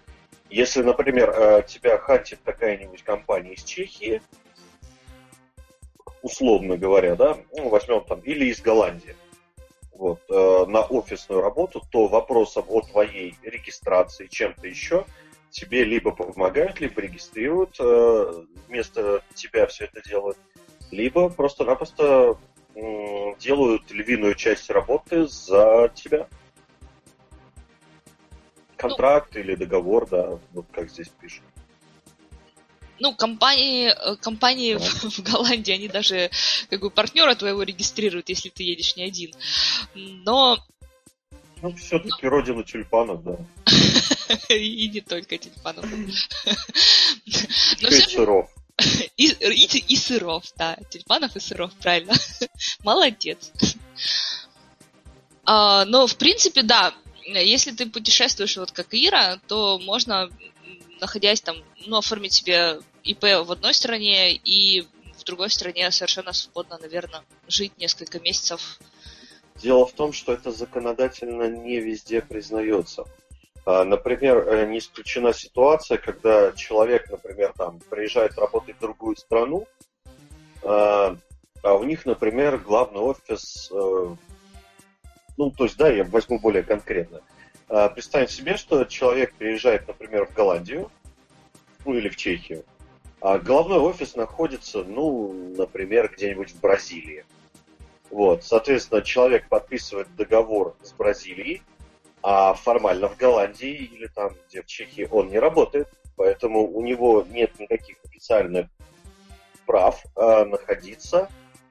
Если, например, э, тебя хантит какая-нибудь компания из Чехии, условно говоря, да, ну, возьмем там, или из Голландии, вот, э, на офисную работу, то вопросом о твоей регистрации, чем-то еще, тебе либо помогают, либо регистрируют, э, вместо тебя все это делают, либо просто-напросто делают львиную часть работы за тебя. Контракт ну, или договор, да, вот как здесь пишут. Ну, компании, э, компании в, в Голландии, они даже как бы партнера твоего регистрируют, если ты едешь не один. Но ну, все-таки Но... родина тюльпанов, да. И не только тюльпанов. Но все сыров. И, и, и сыров, да. Тюльпанов и сыров, правильно. Молодец. А, но, в принципе, да, если ты путешествуешь вот как Ира, то можно, находясь там, ну, оформить себе ИП в одной стране и в другой стране совершенно свободно, наверное, жить несколько месяцев Дело в том, что это законодательно не везде признается. А, например, э, не исключена ситуация, когда человек, например, там приезжает работать в другую страну, а, а у них, например, главный офис, э, ну, то есть, да, я возьму более конкретно. А, представим себе, что человек приезжает, например, в Голландию, ну, или в Чехию, а головной офис находится, ну, например, где-нибудь в Бразилии. Вот, соответственно, человек подписывает договор с Бразилией, а формально в Голландии или там, где в Чехии он не работает, поэтому у него нет никаких официальных прав э, находиться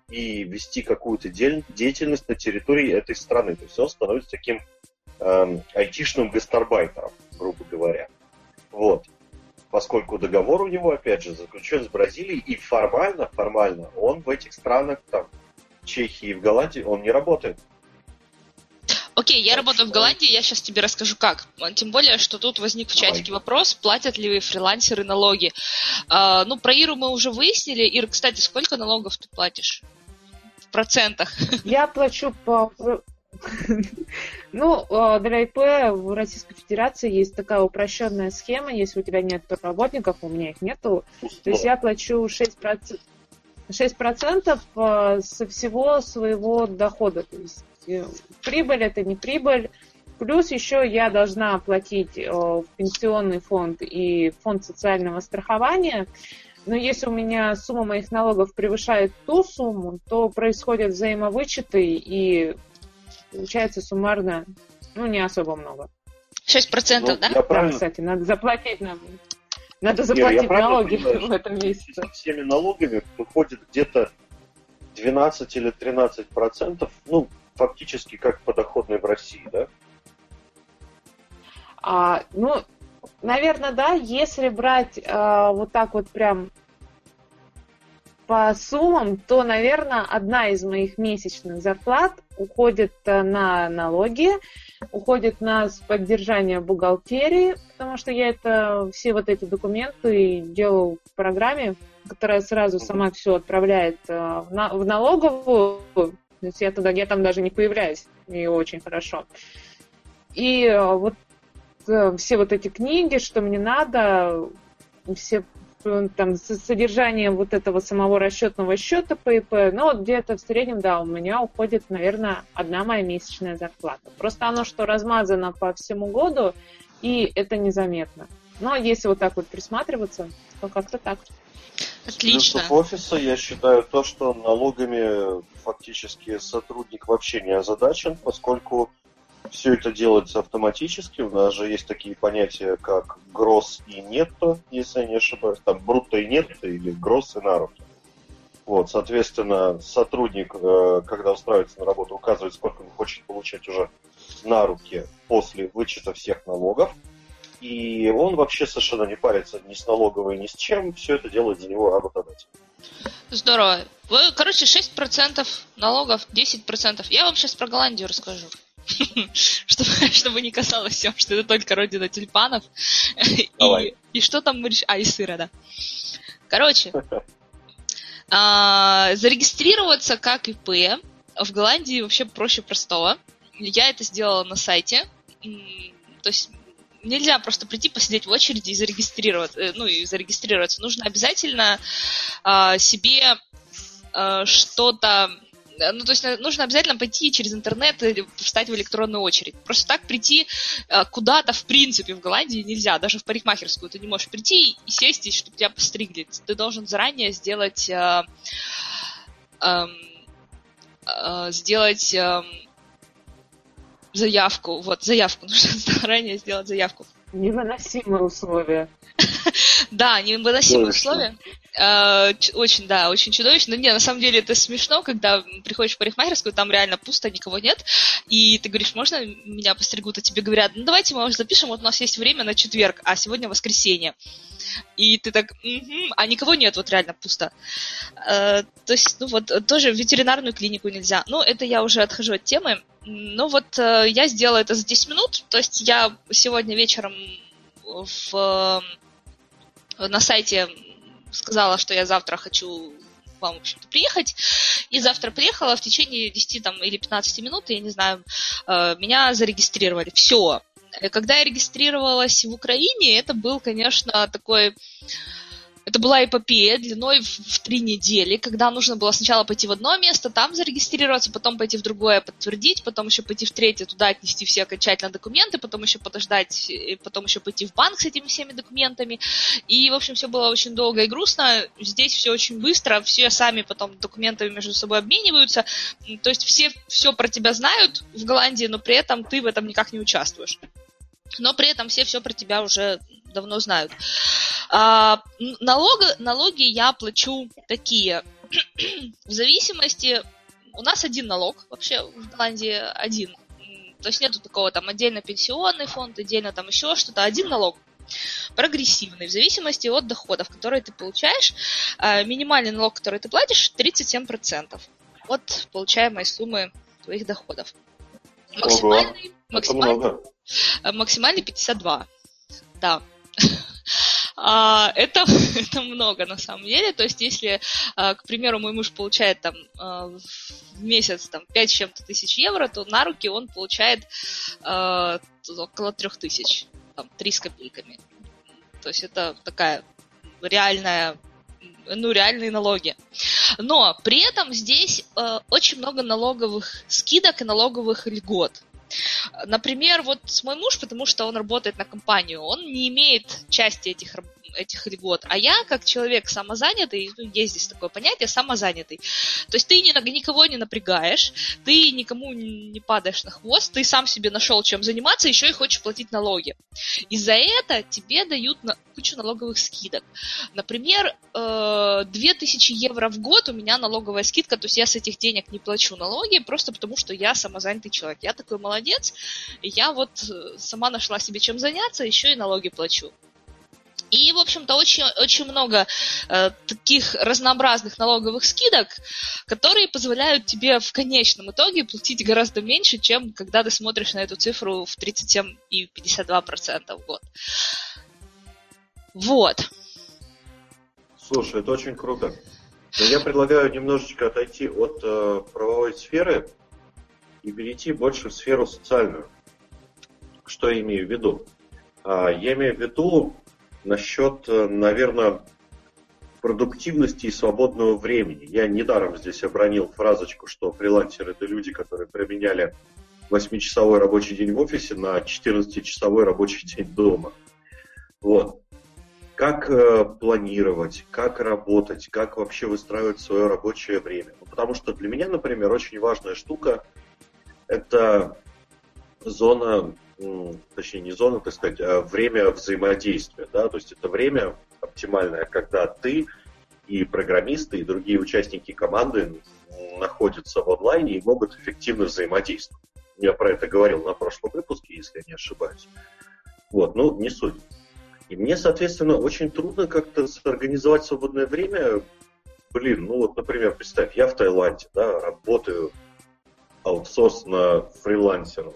и вести какую-то деятельность на территории этой страны. То есть он становится таким э, айтишным гастарбайтером, грубо говоря. Вот. Поскольку договор у него, опять же, заключен с Бразилией, и формально, формально он в этих странах там Чехии и в Голландии он не работает. Окей, я работаю в Голландии, я сейчас тебе расскажу как. Тем более, что тут возник в чатике вопрос, платят ли фрилансеры налоги. А, ну, про Иру мы уже выяснили. Ир, кстати, сколько налогов ты платишь? В процентах. Я плачу по... Ну, а, для ИП в Российской Федерации есть такая упрощенная схема, если у тебя нет работников, у меня их нету, то есть я плачу 6%, 6% э, со всего своего дохода. То есть прибыль это не прибыль. Плюс еще я должна оплатить э, в пенсионный фонд и фонд социального страхования. Но если у меня сумма моих налогов превышает ту сумму, то происходят взаимовычеты и получается суммарно, ну, не особо много. 6%, ну, да? Да, кстати, надо заплатить нам. Надо заплатить Нет, налоги понимаю, в этом месяце. Со всеми налогами выходит где-то 12 или 13 процентов, ну, фактически как подоходный в России, да? А, ну, наверное, да, если брать а, вот так вот прям по суммам, то, наверное, одна из моих месячных зарплат уходит э, на налоги, уходит на поддержание бухгалтерии, потому что я это все вот эти документы делаю в программе, которая сразу сама все отправляет э, в налоговую. То есть я туда, я там даже не появляюсь, и очень хорошо. И э, вот все вот эти книги, что мне надо, все там содержание вот этого самого расчетного счета по ИП, ну вот где-то в среднем, да, у меня уходит, наверное, одна моя месячная зарплата. Просто оно что размазано по всему году, и это незаметно. Но если вот так вот присматриваться, то как-то так. Отлично. Плюсов офиса я считаю то, что налогами фактически сотрудник вообще не озадачен, поскольку все это делается автоматически. У нас же есть такие понятия, как гросс и нетто, если я не ошибаюсь. Там брутто и нетто или гросс и наруто. Вот, соответственно, сотрудник, э, когда устраивается на работу, указывает, сколько он хочет получать уже на руки после вычета всех налогов. И он вообще совершенно не парится ни с налоговой, ни с чем. Все это делает за него работодатель. Здорово. Вы, короче, 6% налогов, 10%. Я вам сейчас про Голландию расскажу. чтобы, чтобы не касалось всем, что это только родина тюльпанов. И, и что там мы решили... А, и сыра, да. Короче, а, зарегистрироваться как ИП в Голландии вообще проще простого. Я это сделала на сайте. То есть нельзя просто прийти, посидеть в очереди и зарегистрироваться. Э, ну, и зарегистрироваться. Нужно обязательно э, себе э, что-то ну, то есть э, нужно обязательно пойти через интернет и встать в электронную очередь. Просто так прийти э, куда-то, в принципе, в Голландии нельзя. Даже в парикмахерскую ты не можешь прийти и сесть, чтобы тебя постригли. Ты должен заранее сделать... Э, э, э, сделать... Э, заявку. Вот, заявку. Нужно заранее сделать заявку. Невыносимые условия. Да, невыносимые условия. Э, очень, да, очень чудовищно. Но не, на самом деле это смешно, когда приходишь в парикмахерскую, там реально пусто, никого нет, и ты говоришь, можно меня постригут, а тебе говорят, ну давайте мы уже запишем, вот у нас есть время на четверг, а сегодня воскресенье. И ты так, угу, а никого нет, вот реально пусто. Э, то есть, ну вот, тоже в ветеринарную клинику нельзя. Ну, это я уже отхожу от темы. Ну вот, э, я сделала это за 10 минут, то есть я сегодня вечером в, на сайте сказала, что я завтра хочу вам, в общем-то, приехать. И завтра приехала в течение 10 там, или 15 минут, я не знаю, э, меня зарегистрировали. Все. Когда я регистрировалась в Украине, это был, конечно, такой это была эпопея длиной в, в три недели, когда нужно было сначала пойти в одно место, там зарегистрироваться, потом пойти в другое, подтвердить, потом еще пойти в третье, туда отнести все окончательно документы, потом еще подождать, потом еще пойти в банк с этими всеми документами. И, в общем, все было очень долго и грустно. Здесь все очень быстро, все сами потом документами между собой обмениваются. То есть все все про тебя знают в Голландии, но при этом ты в этом никак не участвуешь. Но при этом все все про тебя уже давно знают. А, налоги, налоги я плачу такие. в зависимости... У нас один налог, вообще в Голландии один. То есть нету такого там отдельно пенсионный фонд, отдельно там еще что-то. Один налог прогрессивный, в зависимости от доходов, которые ты получаешь. А, минимальный налог, который ты платишь, 37% от получаемой суммы твоих доходов. Максимальный, максимальный, максимальный 52. Да. А, это, это много на самом деле. То есть, если, а, к примеру, мой муж получает там а, в месяц там 5 чем-то тысяч евро, то на руки он получает а, около 3 тысяч, там, 3 с копейками. То есть это такая реальная ну, реальные налоги. Но при этом здесь э, очень много налоговых скидок и налоговых льгот. Например, вот мой муж, потому что он работает на компанию, он не имеет части этих этих льгот. А я, как человек самозанятый, ну, есть здесь такое понятие, самозанятый. То есть ты ни, никого не напрягаешь, ты никому не падаешь на хвост, ты сам себе нашел чем заниматься, еще и хочешь платить налоги. И за это тебе дают на, кучу налоговых скидок. Например, 2000 э, евро в год у меня налоговая скидка, то есть я с этих денег не плачу налоги, просто потому что я самозанятый человек. Я такой молодец, я вот э, сама нашла себе чем заняться, еще и налоги плачу. И, в общем-то, очень, очень много э, таких разнообразных налоговых скидок, которые позволяют тебе в конечном итоге платить гораздо меньше, чем когда ты смотришь на эту цифру в 37 и 52% в год. Вот. Слушай, это очень круто. Я предлагаю немножечко отойти от э, правовой сферы и перейти больше в сферу социальную. Что я имею в виду? А, я имею в виду насчет, э, наверное, продуктивности и свободного времени. Я недаром здесь обронил фразочку, что фрилансеры это люди, которые применяли 8-часовой рабочий день в офисе на 14-часовой рабочий день дома. Вот. Как э, планировать, как работать, как вообще выстраивать свое рабочее время. Ну, потому что для меня, например, очень важная штука – это зона, точнее не зона, так сказать, а время взаимодействия. Да? То есть это время оптимальное, когда ты и программисты, и другие участники команды находятся в онлайне и могут эффективно взаимодействовать. Я про это говорил на прошлом выпуске, если я не ошибаюсь. Вот, ну, не суть. И мне, соответственно, очень трудно как-то организовать свободное время. Блин, ну вот, например, представь, я в Таиланде, да, работаю аутсорс на фрилансера.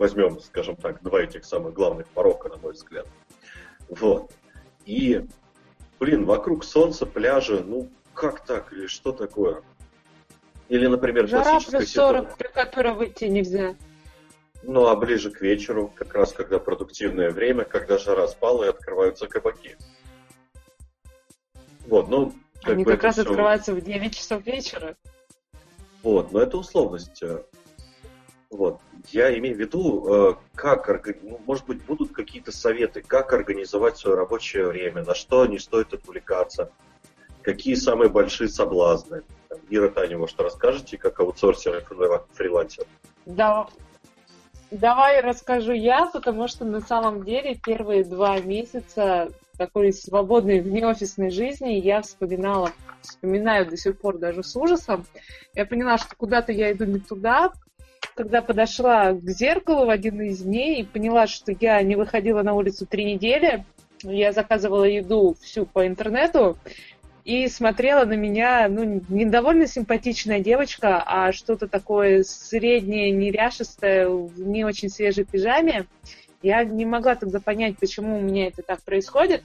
Возьмем, скажем так, два этих самых главных порока, на мой взгляд. Вот. И, блин, вокруг солнца, пляжа, ну, как так, или что такое? Или, например, Жара плюс 40, ситуация. при которой выйти нельзя. Ну, а ближе к вечеру, как раз когда продуктивное время, когда жара спала и открываются кабаки. Вот, ну... Как Они как раз все... открываются в 9 часов вечера. Вот, но это условность. Вот. Я имею в виду, э, как, ну, может быть, будут какие-то советы, как организовать свое рабочее время, на что не стоит отвлекаться, какие самые большие соблазны. Ира Таня, может, расскажете, как аутсорсер и фрилансер? Да, давай расскажу я, потому что на самом деле первые два месяца такой свободной внеофисной жизни я вспоминала, вспоминаю до сих пор даже с ужасом. Я поняла, что куда-то я иду не туда, когда подошла к зеркалу в один из дней и поняла, что я не выходила на улицу три недели, я заказывала еду всю по интернету, и смотрела на меня, ну, не довольно симпатичная девочка, а что-то такое среднее, неряшистое, в не очень свежей пижаме. Я не могла тогда понять, почему у меня это так происходит.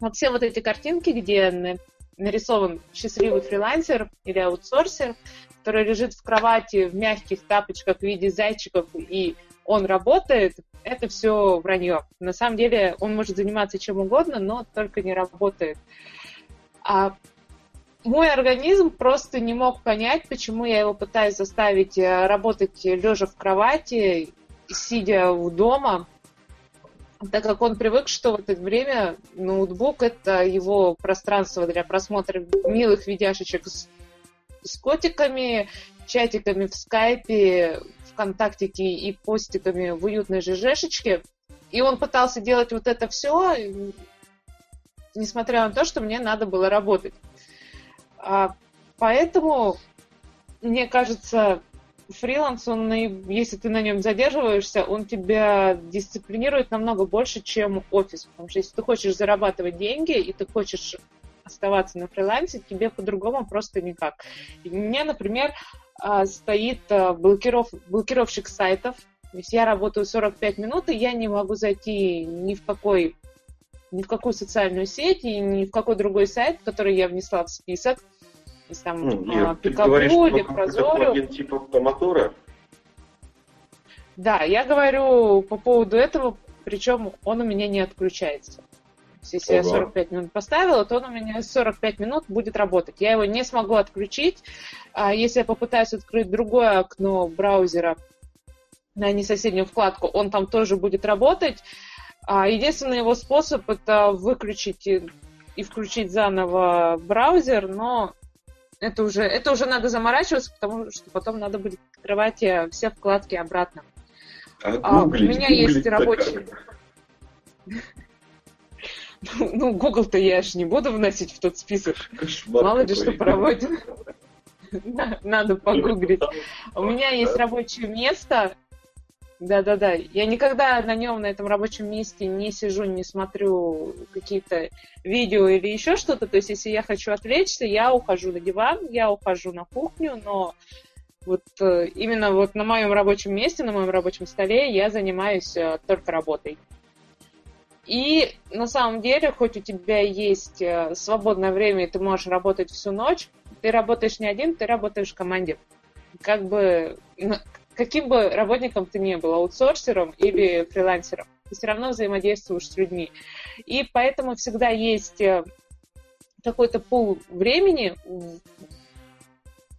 Вот все вот эти картинки, где нарисован счастливый фрилансер или аутсорсер, который лежит в кровати в мягких тапочках в виде зайчиков, и он работает, это все вранье. На самом деле он может заниматься чем угодно, но только не работает. А мой организм просто не мог понять, почему я его пытаюсь заставить э, работать лежа в кровати, сидя у дома, так как он привык, что в это время ноутбук – это его пространство для просмотра милых видяшечек с котиками, чатиками в скайпе, ВКонтактике и постиками в уютной ЖЖшечке. И он пытался делать вот это все, несмотря на то, что мне надо было работать. А, поэтому, мне кажется, фриланс, он, если ты на нем задерживаешься, он тебя дисциплинирует намного больше, чем офис. Потому что если ты хочешь зарабатывать деньги, и ты хочешь оставаться на фрилансе, тебе по-другому просто никак. И у меня, например, а, стоит а, блокиров, блокировщик сайтов. То есть я работаю 45 минут, и я не могу зайти ни в какой ни в какую социальную сеть и ни в какой другой сайт, который я внесла в список. Есть там ну, а, Пикабу или Прозорио. Это типа мотора? Да, я говорю по поводу этого, причем он у меня не отключается. Если Ого. я 45 минут поставила, то он у меня 45 минут будет работать. Я его не смогу отключить. А если я попытаюсь открыть другое окно браузера на несоседнюю вкладку, он там тоже будет работать. А единственный его способ это выключить и, и включить заново браузер, но это уже, это уже надо заморачиваться, потому что потом надо будет открывать э, все вкладки обратно. А, а у меня есть рабочий... Ну, Google-то я же не буду вносить в тот список. Кошмар Мало ли что проводит. Надо погуглить. У меня есть рабочее место, да-да-да. Я никогда на нем, на этом рабочем месте не сижу, не смотрю какие-то видео или еще что-то. То есть, если я хочу отвлечься, я ухожу на диван, я ухожу на кухню, но вот э, именно вот на моем рабочем месте, на моем рабочем столе я занимаюсь э, только работой. И на самом деле, хоть у тебя есть э, свободное время, и ты можешь работать всю ночь, ты работаешь не один, ты работаешь в команде. Как бы каким бы работником ты ни был, аутсорсером или фрилансером. ты все равно взаимодействуешь с людьми. И поэтому всегда есть э, какой-то пол времени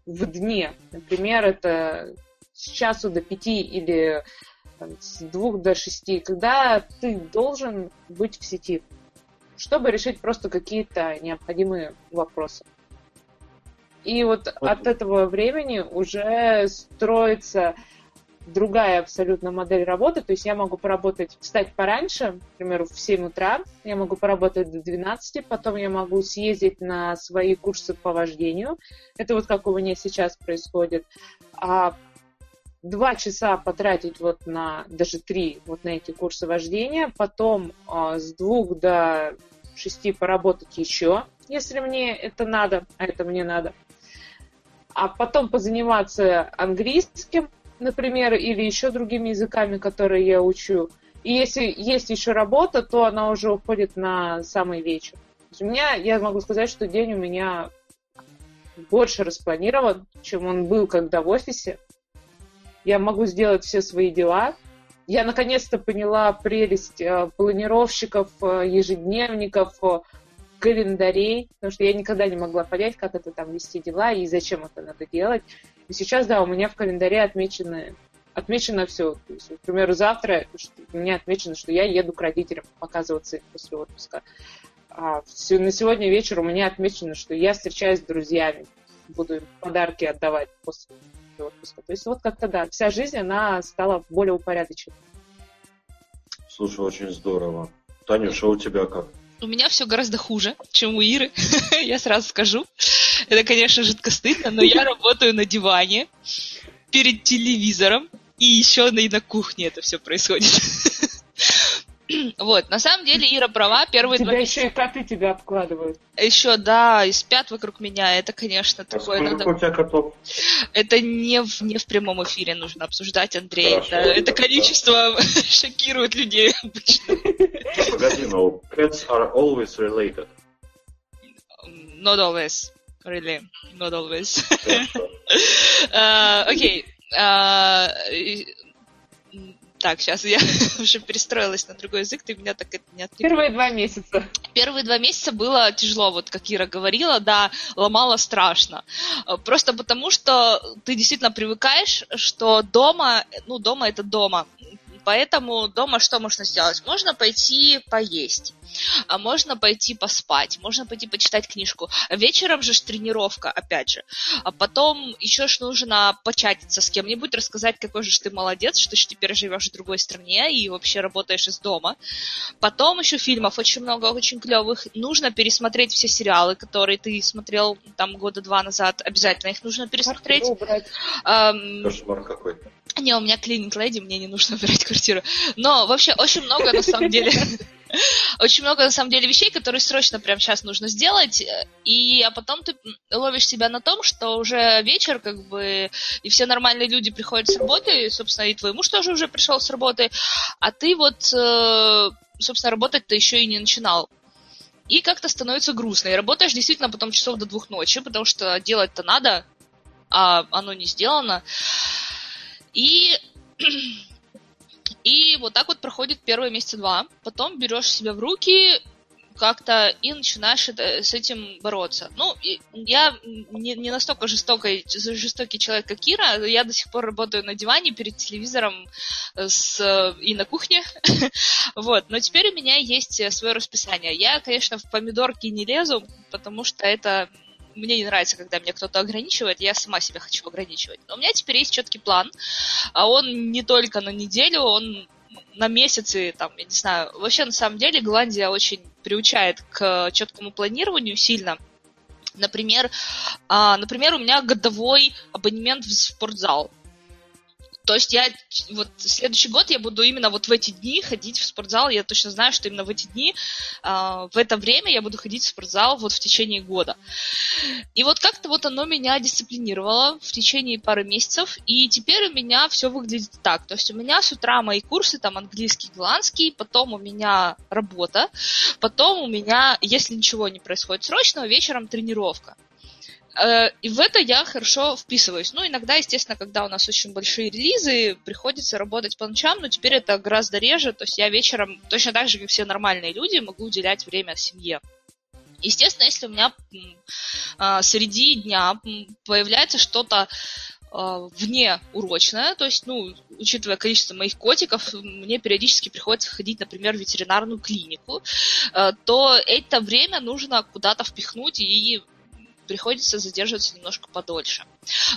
в дне. Например, это с часу до пяти или там, с двух до шести, когда ты должен быть в сети, чтобы решить просто какие-то необходимые вопросы. И вот от этого времени уже строится другая абсолютно модель работы. То есть я могу поработать, встать пораньше, например, в 7 утра, я могу поработать до 12, потом я могу съездить на свои курсы по вождению. Это вот как у меня сейчас происходит. А два часа потратить вот на, даже три, вот на эти курсы вождения, потом а, с двух до шести поработать еще, если мне это надо, а это мне надо. А потом позаниматься английским, например, или еще другими языками, которые я учу. И если есть еще работа, то она уже уходит на самый вечер. у меня, я могу сказать, что день у меня больше распланирован, чем он был когда в офисе я могу сделать все свои дела. Я наконец-то поняла прелесть э, планировщиков, э, ежедневников, э, календарей, потому что я никогда не могла понять, как это там вести дела и зачем это надо делать. И сейчас, да, у меня в календаре отмечены, отмечено все. То есть, например, завтра у меня отмечено, что я еду к родителям показываться после отпуска. А на сегодня вечер у меня отмечено, что я встречаюсь с друзьями, буду им подарки отдавать после отпуска. То есть вот как-то, да, вся жизнь, она стала более упорядоченной. Слушай, очень здорово. Танюша, у тебя как? У меня все гораздо хуже, чем у Иры, я сразу скажу. Это, конечно, жутко стыдно, но я работаю на диване перед телевизором, и еще и на кухне это все происходит. Вот, на самом деле Ира права, первые тебя два еще и коты тебя обкладывают. Еще, да, и спят вокруг меня, это, конечно, а такое надо... у тебя котов? Это не в, не в прямом эфире нужно обсуждать, Андрей. Хорошо, это, это количество да. шокирует людей обычно. Погоди, но pets are always related. Not always. Really, not always. Uh, окей. Так, сейчас я уже перестроилась на другой язык, ты меня так это не отвлекла. Первые два месяца. Первые два месяца было тяжело, вот как Ира говорила, да, ломало страшно. Просто потому, что ты действительно привыкаешь, что дома, ну, дома это дома. Поэтому дома что можно сделать? Можно пойти поесть, а можно пойти поспать, можно пойти почитать книжку. Вечером же тренировка, опять же. А потом еще ж нужно початиться с кем-нибудь, рассказать, какой же ты молодец, что ты теперь живешь в другой стране и вообще работаешь из дома. Потом еще фильмов очень много, очень клевых. Нужно пересмотреть все сериалы, которые ты смотрел там года два назад. Обязательно их нужно пересмотреть. Кошмар какой-то. Не, у меня клининг леди, мне не нужно убирать квартиру. Но вообще очень много на самом деле очень много на самом деле вещей, которые срочно прямо сейчас нужно сделать, и а потом ты ловишь себя на том, что уже вечер, как бы, и все нормальные люди приходят с работы, и, собственно, и твой муж тоже уже пришел с работы, а ты вот, э, собственно, работать-то еще и не начинал. И как-то становится грустно. И работаешь действительно потом часов до двух ночи, потому что делать-то надо, а оно не сделано. И, и вот так вот проходит первые месяца два. Потом берешь себя в руки как-то и начинаешь это, с этим бороться. Ну, я не, не настолько жестокий, жестокий человек, как Кира. Я до сих пор работаю на диване перед телевизором с, и на кухне. вот. Но теперь у меня есть свое расписание. Я, конечно, в помидорки не лезу, потому что это мне не нравится, когда меня кто-то ограничивает, я сама себя хочу ограничивать. Но у меня теперь есть четкий план, а он не только на неделю, он на месяцы, там, я не знаю. Вообще, на самом деле, Голландия очень приучает к четкому планированию сильно. Например, а, например, у меня годовой абонемент в спортзал. То есть я вот следующий год я буду именно вот в эти дни ходить в спортзал. Я точно знаю, что именно в эти дни, э, в это время я буду ходить в спортзал вот в течение года. И вот как-то вот оно меня дисциплинировало в течение пары месяцев. И теперь у меня все выглядит так. То есть у меня с утра мои курсы, там английский, голландский, потом у меня работа, потом у меня, если ничего не происходит срочного, вечером тренировка. Э, и в это я хорошо вписываюсь. Ну, иногда, естественно, когда у нас очень большие релизы, приходится работать по ночам, но теперь это гораздо реже. То есть я вечером, точно так же, как все нормальные люди, могу уделять время семье. Естественно, если у меня а, среди дня появляется что-то а, вне урочное, то есть, ну, учитывая количество моих котиков, мне периодически приходится ходить, например, в ветеринарную клинику, а, то это время нужно куда-то впихнуть и приходится задерживаться немножко подольше.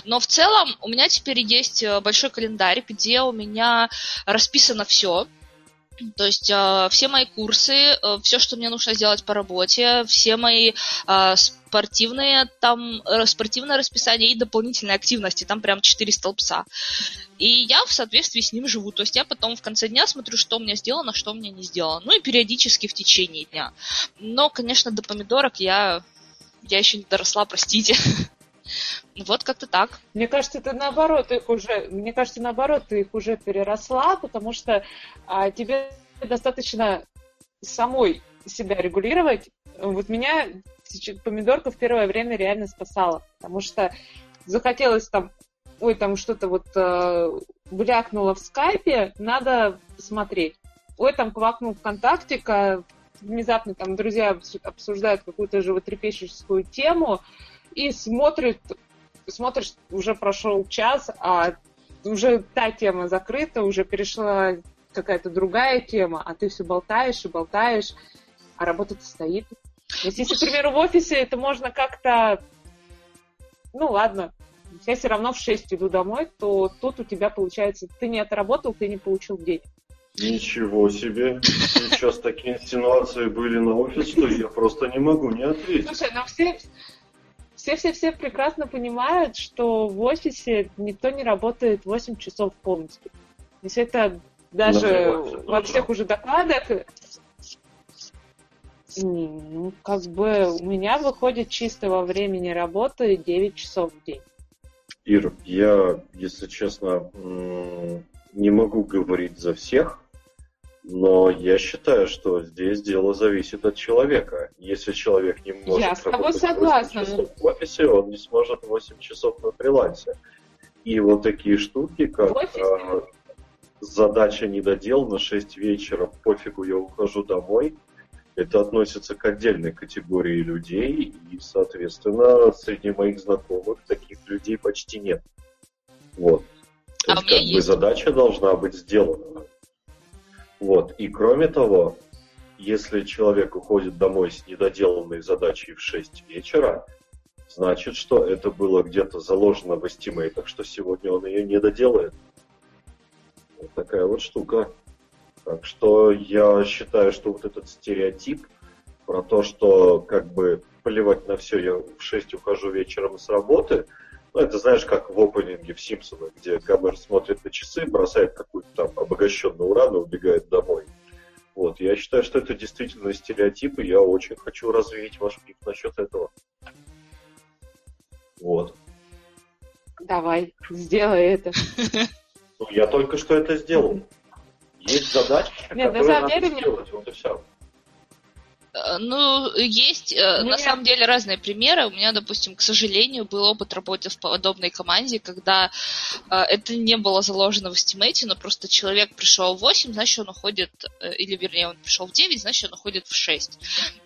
Но в целом у меня теперь есть э, большой календарь, где у меня расписано все. То есть э, все мои курсы, э, все, что мне нужно сделать по работе, все мои э, спортивные там э, спортивное расписание и дополнительные активности, там прям четыре столбца. И я в соответствии с ним живу. То есть я потом в конце дня смотрю, что у меня сделано, что у меня не сделано. Ну и периодически в течение дня. Но, конечно, до помидорок я, я еще не доросла, простите. Вот как-то так. Мне кажется, это наоборот их уже, мне кажется, наоборот, ты их уже переросла, потому что а, тебе достаточно самой себя регулировать. Вот меня помидорка в первое время реально спасала, потому что захотелось там, ой, там что-то вот э, блякнуло в скайпе, надо посмотреть. Ой, там квакнул ВКонтакте, внезапно там друзья обсуждают какую-то животрепещущую тему, и смотрит, смотришь, уже прошел час, а уже та тема закрыта, уже перешла какая-то другая тема, а ты все болтаешь и болтаешь, а работа-то стоит. Если, к примеру, в офисе это можно как-то... Ну, ладно, я все равно в 6 иду домой, то тут у тебя получается, ты не отработал, ты не получил денег. Ничего себе. Сейчас такие инсинуации были на офис, что я просто не могу не ответить. Слушай, но все, все-все-все прекрасно понимают, что в офисе никто не работает 8 часов полностью. То есть это даже Например, во всех уже докладах ну, как бы у меня выходит чистого времени работы 9 часов в день. Ир, я, если честно, не могу говорить за всех, но я считаю, что здесь дело зависит от человека. Если человек не может я с тобой согласна. часов в офисе, он не сможет 8 часов на фрилансе. И вот такие штуки, как э, задача недоделана, 6 вечера, пофигу, я ухожу домой, это относится к отдельной категории людей, и, соответственно, среди моих знакомых таких людей почти нет. Вот. То а есть, как есть. бы задача должна быть сделана. Вот. И кроме того, если человек уходит домой с недоделанной задачей в 6 вечера, значит, что это было где-то заложено в эстимейтах, что сегодня он ее не доделает. Вот такая вот штука. Так что я считаю, что вот этот стереотип про то, что как бы плевать на все, я в 6 ухожу вечером с работы, ну, это знаешь, как в опенинге в Симпсонах, где Гомер смотрит на часы, бросает какую-то там обогащенную уран и убегает домой. Вот, я считаю, что это действительно стереотип, и я очень хочу развеять ваш миф насчет этого. Вот. Давай, сделай это. Ну, я только что это сделал. Есть задачи, Нет, на самом деле надо сделать, вот и все. Э, ну, есть Нет. Э, на самом деле разные примеры. У меня, допустим, к сожалению, был опыт работы в подобной команде, когда э, это не было заложено в эстимейте, но просто человек пришел в 8, значит, он уходит, э, или вернее, он пришел в 9, значит, он уходит в 6.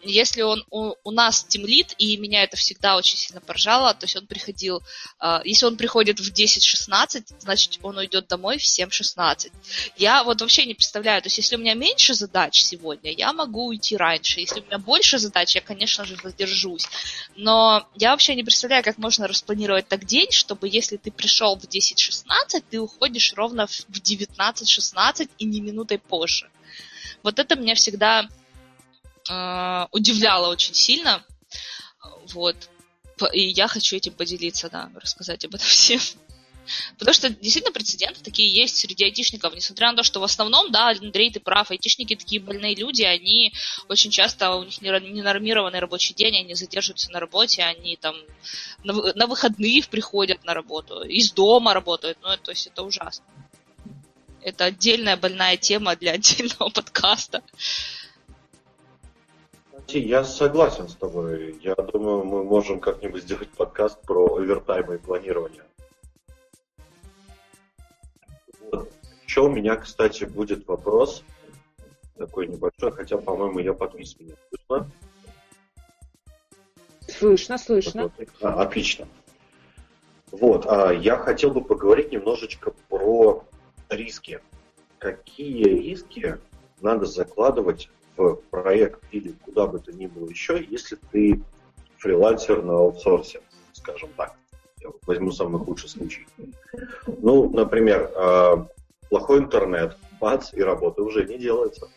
Если он у, у нас тимлит, и меня это всегда очень сильно поражало, то есть он приходил, э, если он приходит в 10-16, значит, он уйдет домой в 7-16. Я вот вообще не представляю, то есть если у меня меньше задач сегодня, я могу уйти раньше. Если у меня больше задач, я, конечно же, задержусь. Но я вообще не представляю, как можно распланировать так день, чтобы если ты пришел в 10-16, ты уходишь ровно в 19-16 и не минутой позже. Вот это меня всегда э, удивляло очень сильно. Вот. И я хочу этим поделиться, да, рассказать об этом всем. Потому что действительно прецеденты такие есть среди айтишников, несмотря на то, что в основном, да, Андрей, ты прав, айтишники такие больные люди, они очень часто, у них ненормированный рабочий день, они задерживаются на работе, они там на, на выходных приходят на работу, из дома работают, ну, то есть это ужасно. Это отдельная больная тема для отдельного подкаста. я согласен с тобой. Я думаю, мы можем как-нибудь сделать подкаст про овертаймы и планирование. Еще у меня, кстати, будет вопрос такой небольшой, хотя, по-моему, я подвис меня. Слышно? Слышно, слышно. А, отлично. Вот, а я хотел бы поговорить немножечко про риски. Какие риски надо закладывать в проект или куда бы то ни было еще, если ты фрилансер на аутсорсе, скажем так. Я возьму самый худший случай. Ну, например, а, плохой интернет, бац, и работа уже не делается.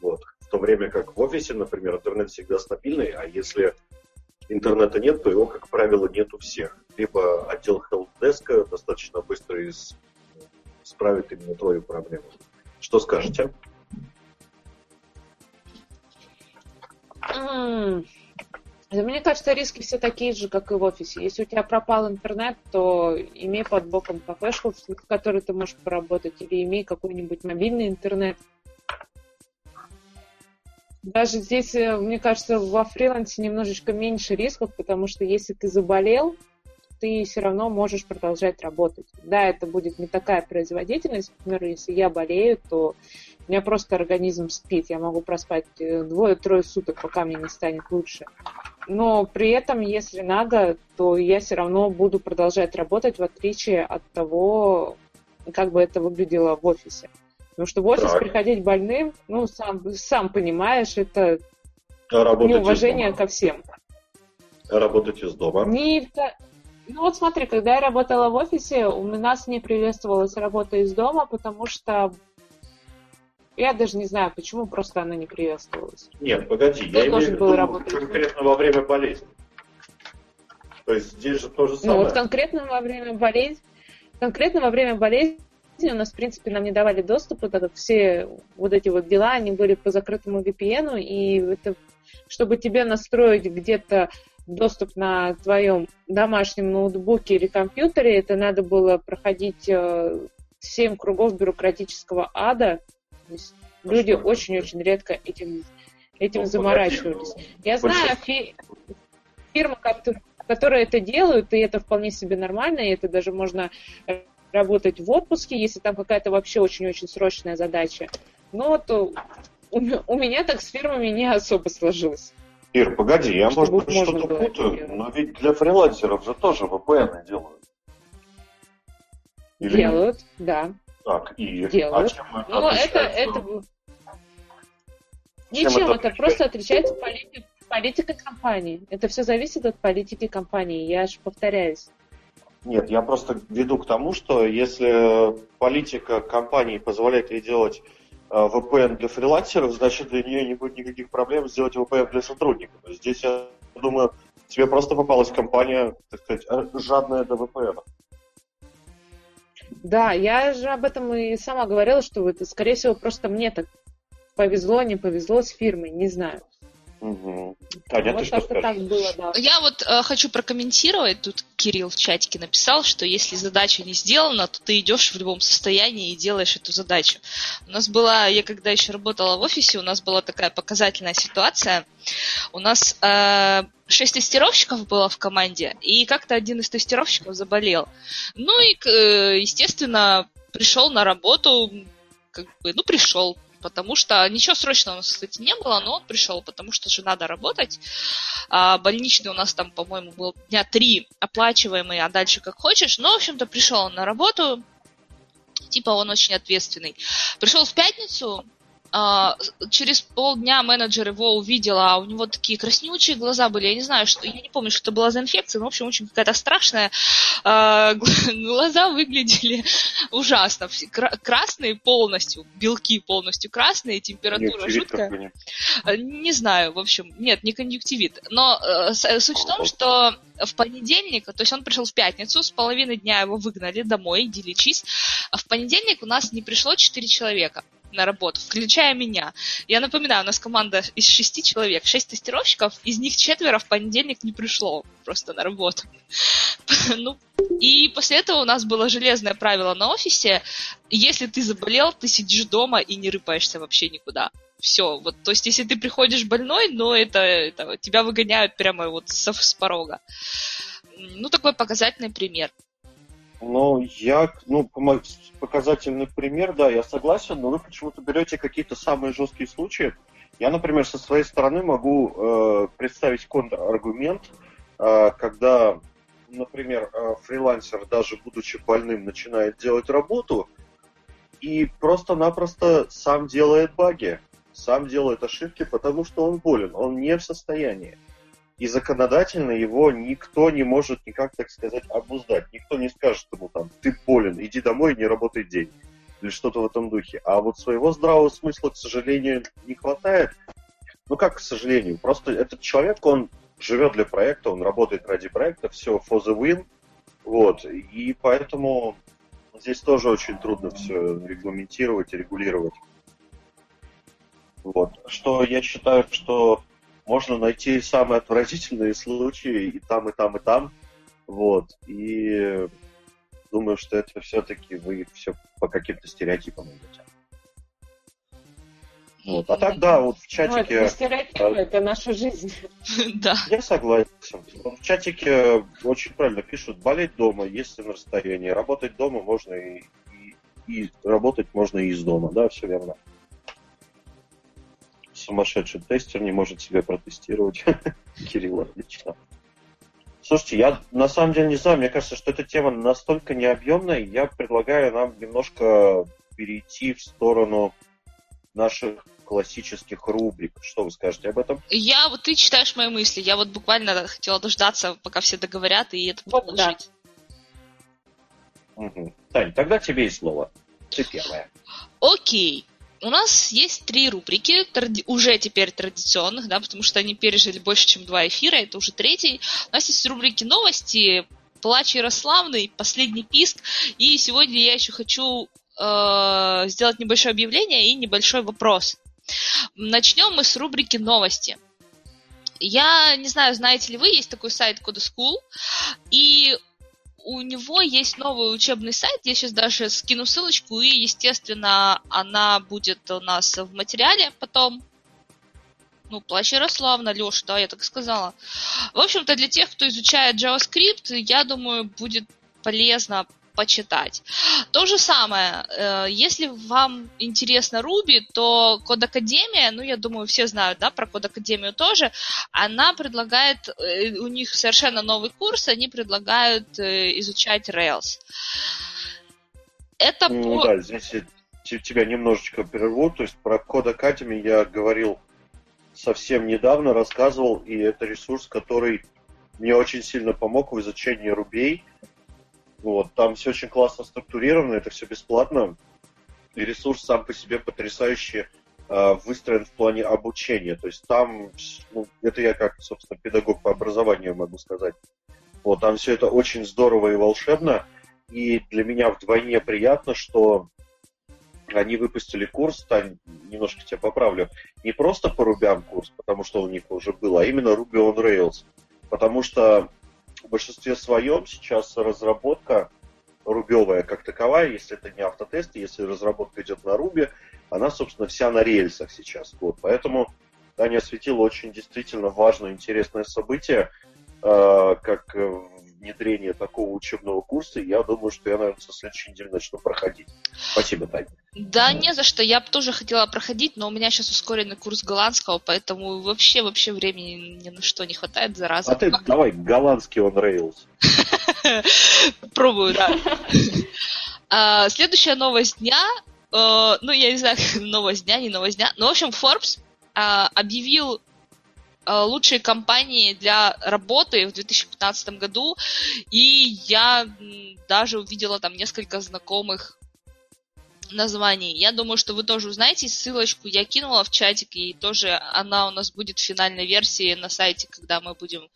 Вот. В то время как в офисе, например, интернет всегда стабильный, а если интернета нет, то его, как правило, нет у всех. Либо отдел helpdesk достаточно быстро из, исправит именно твою проблему. Что скажете? Мне кажется, риски все такие же, как и в офисе. Если у тебя пропал интернет, то имей под боком кафешку, в которой ты можешь поработать, или имей какой-нибудь мобильный интернет. Даже здесь, э, мне кажется, во фрилансе немножечко меньше рисков, потому что если ты заболел, ты все равно можешь продолжать работать. Да, это будет не такая производительность. Например, если я болею, то у меня просто организм спит. Я могу проспать э, двое-трое суток, пока мне не станет лучше. Но при этом, если надо, то я все равно буду продолжать работать, в отличие от того, как бы это выглядело в офисе. Потому что в офис так. приходить больным, ну, сам, сам понимаешь, это а неуважение ко всем. Работать из дома? Не, ну вот смотри, когда я работала в офисе, у нас не приветствовалась работа из дома, потому что я даже не знаю, почему просто она не приветствовалась. Нет, погоди, Кто я имею в виду конкретно во время болезни. То есть здесь же то же самое. Ну вот конкретно во время болезни, конкретно во время болезни у нас, в принципе, нам не давали доступа, так как все вот эти вот дела, они были по закрытому VPN, и это, чтобы тебе настроить где-то доступ на твоем домашнем ноутбуке или компьютере, это надо было проходить э, семь кругов бюрократического ада. А люди очень-очень редко этим, этим ну, заморачивались. Я знаю фи- фирмы, которые, которые это делают, и это вполне себе нормально, и это даже можно работать в отпуске, если там какая-то вообще очень-очень срочная задача. Но вот у, у меня так с фирмами не особо сложилось. Ир, погоди, я, может быть, что-то путаю, но ведь для фрилансеров же тоже VPN делают. Или делают, нет? да. Так, и... Делают. А чем это ну, это, это... Ничем, это, это просто отличается политик, политикой компании. Это все зависит от политики компании, я же повторяюсь. Нет, я просто веду к тому, что если политика компании позволяет ей делать Э, VPN для фрилансеров, значит, для нее не будет никаких проблем сделать VPN для сотрудников. Здесь, я думаю, тебе просто попалась компания, так сказать, жадная до VPN. Да, я же об этом и сама говорила, что это, скорее всего, просто мне так повезло, не повезло с фирмой, не знаю. Угу. Таня, вот ты что так было, да. Я вот э, хочу прокомментировать. Тут Кирилл в чатике написал, что если задача не сделана, то ты идешь в любом состоянии и делаешь эту задачу. У нас была, я когда еще работала в офисе, у нас была такая показательная ситуация. У нас э, шесть тестировщиков было в команде, и как-то один из тестировщиков заболел. Ну и, э, естественно, пришел на работу, как бы, ну, пришел, потому что ничего срочного у нас, кстати, не было, но он пришел, потому что же надо работать. А, больничный у нас там, по-моему, был дня три оплачиваемый, а дальше как хочешь. Но, в общем-то, пришел он на работу, типа он очень ответственный. Пришел в пятницу, через полдня менеджер его увидела, а у него такие краснючие глаза были. Я не знаю, что, я не помню, что это была за инфекция, но, в общем, очень какая-то страшная. А, глаза выглядели ужасно. Красные полностью, белки полностью красные, температура жуткая. А, не знаю, в общем, нет, не конъюнктивит. Но э, суть в том, что в понедельник, то есть он пришел в пятницу, с половины дня его выгнали домой, иди лечись. А в понедельник у нас не пришло 4 человека на работу, включая меня. Я напоминаю, у нас команда из шести человек, шесть тестировщиков, из них четверо в понедельник не пришло просто на работу. ну, и после этого у нас было железное правило на офисе, если ты заболел, ты сидишь дома и не рыпаешься вообще никуда. все. Вот, то есть, если ты приходишь больной, но это, это тебя выгоняют прямо вот с, с порога. Ну, такой показательный пример. Ну, я, ну, показательный пример, да, я согласен, но вы почему-то берете какие-то самые жесткие случаи. Я, например, со своей стороны могу э, представить контраргумент, э, когда, например, э, фрилансер, даже будучи больным, начинает делать работу и просто-напросто сам делает баги, сам делает ошибки, потому что он болен, он не в состоянии и законодательно его никто не может никак, так сказать, обуздать. Никто не скажет ему там, ты болен, иди домой, не работай день. Или что-то в этом духе. А вот своего здравого смысла, к сожалению, не хватает. Ну как, к сожалению, просто этот человек, он живет для проекта, он работает ради проекта, все for the win. Вот. И поэтому здесь тоже очень трудно все регламентировать и регулировать. Вот. Что я считаю, что можно найти самые отвратительные случаи и там, и там, и там. Вот. И думаю, что это все-таки вы все по каким-то стереотипам идете. Вот. А так, да, вот в чатике... Ну, это стереотипы, а, это наша жизнь. Да. Я согласен. В чатике очень правильно пишут, болеть дома, если на расстоянии. Работать дома можно и, и, и работать можно и из дома, да, все верно сумасшедший тестер не может себя протестировать. Кирилл, отлично. Слушайте, я на самом деле не знаю, мне кажется, что эта тема настолько необъемная, я предлагаю нам немножко перейти в сторону наших классических рубрик. Что вы скажете об этом? Я, вот ты читаешь мои мысли, я вот буквально хотела дождаться, пока все договорят, и это вот, Да. Угу. Тань, тогда тебе и слово. Ты первая. Окей у нас есть три рубрики, тради- уже теперь традиционных, да, потому что они пережили больше, чем два эфира, это уже третий. У нас есть рубрики новости, плач Ярославный, последний писк, и сегодня я еще хочу э, сделать небольшое объявление и небольшой вопрос. Начнем мы с рубрики новости. Я не знаю, знаете ли вы, есть такой сайт Code School, и у него есть новый учебный сайт, я сейчас даже скину ссылочку, и, естественно, она будет у нас в материале потом. Ну, Плащ Ярославна, Леша, да, я так сказала. В общем-то, для тех, кто изучает JavaScript, я думаю, будет полезно почитать. То же самое, э, если вам интересно Ruby, то Код Академия, ну, я думаю, все знают, да, про Код Академию тоже, она предлагает, э, у них совершенно новый курс, они предлагают э, изучать Rails. Это ну, по... да, здесь я тебя немножечко прерву, то есть про Код Академии я говорил совсем недавно, рассказывал, и это ресурс, который мне очень сильно помог в изучении рубей. Вот, там все очень классно структурировано, это все бесплатно. И ресурс сам по себе потрясающе э, выстроен в плане обучения. То есть там, ну, это я как, собственно, педагог по образованию могу сказать. Вот, там все это очень здорово и волшебно. И для меня вдвойне приятно, что они выпустили курс, Тань, немножко тебя поправлю, не просто по рубям курс, потому что у них уже был, а именно Ruby on Rails. Потому что в большинстве своем сейчас разработка рубевая как таковая, если это не автотест, если разработка идет на рубе, она, собственно, вся на рельсах сейчас. Вот. Поэтому Таня осветила очень действительно важное, интересное событие, э, как внедрение такого учебного курса. Я думаю, что я, наверное, со следующей недели начну проходить. Спасибо, Таня. Да, не за что. Я бы тоже хотела проходить, но у меня сейчас ускоренный курс голландского, поэтому вообще, вообще времени ни на что не хватает, зараза. А ты давай, голландский он Rails. Пробую, да. А, следующая новость дня, э, ну, я не знаю, новость дня, не новость дня, но, в общем, Forbes а, объявил лучшие компании для работы в 2015 году, и я даже увидела там несколько знакомых названий. Я думаю, что вы тоже узнаете. Ссылочку я кинула в чатик, и тоже она у нас будет в финальной версии на сайте, когда мы будем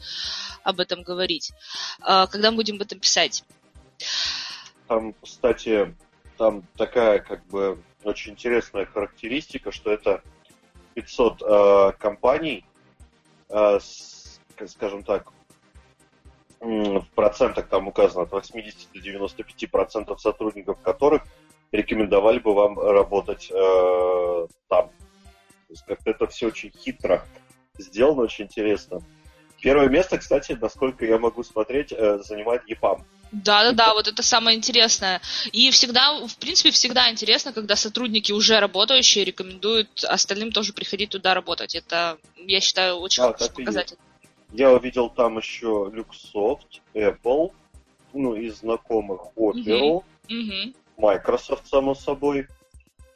об этом говорить, э, когда мы будем об этом писать. Там, кстати, там такая как бы очень интересная характеристика, что это 500 э, компаний, Э, скажем так, в процентах там указано от 80 до 95 процентов сотрудников которых рекомендовали бы вам работать э, там. То есть как-то это все очень хитро сделано, очень интересно. Первое место, кстати, насколько я могу смотреть, э, занимает ЕПАМ. Да, да, да, вот это самое интересное. И всегда, в принципе, всегда интересно, когда сотрудники уже работающие рекомендуют остальным тоже приходить туда работать. Это, я считаю, очень Да, хороший показатель. Я увидел там еще Luxoft, Apple, ну, из знакомых Opera, Мгм. Microsoft, само собой,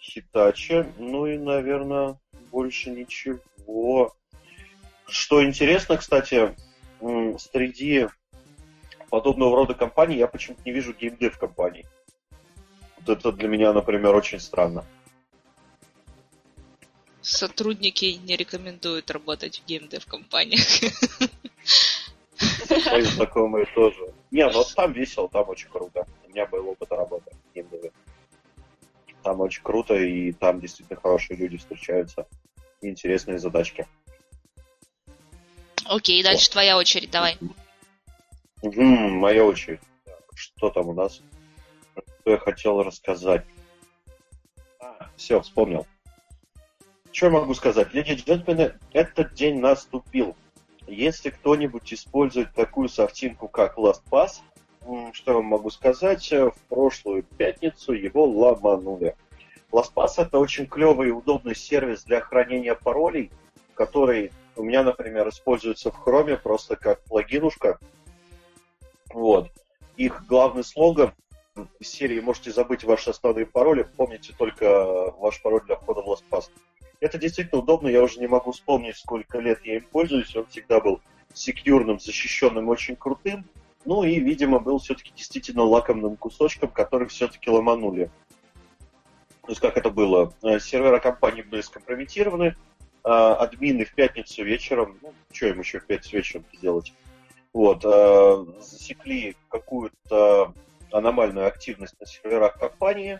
Hitachi, ну и, наверное, больше ничего. Что интересно, кстати, среди подобного рода компаний я почему-то не вижу геймдев компаний. Вот это для меня, например, очень странно. Сотрудники не рекомендуют работать в геймдев компаниях. Мои знакомые тоже. Не, ну там весело, там очень круто. У меня был опыт работы в геймдеве. Там очень круто, и там действительно хорошие люди встречаются. И интересные задачки. Окей, дальше твоя очередь, давай. Мгм, моя очередь. Что там у нас? Что я хотел рассказать? все, вспомнил. Что я могу сказать? Леди и джентльмены, этот день наступил. Если кто-нибудь использует такую софтинку, как LastPass, что я могу сказать, э, в прошлую пятницу его ломанули. LastPass это очень клевый и удобный сервис для хранения паролей, который у меня, например, используется в Chrome просто как плагинушка. Вот. Их главный слоган из серии «Можете забыть ваши основные пароли, помните только ваш пароль для входа в LastPass». Это действительно удобно, я уже не могу вспомнить, сколько лет я им пользуюсь, он всегда был секьюрным, защищенным, очень крутым, ну и, видимо, был все-таки действительно лакомным кусочком, который все-таки ломанули. То есть как это было? Э, Сервера компании были скомпрометированы, а, админы в пятницу вечером, ну, что им еще в пятницу вечером делать? Вот, э, засекли какую-то аномальную активность на серверах компании,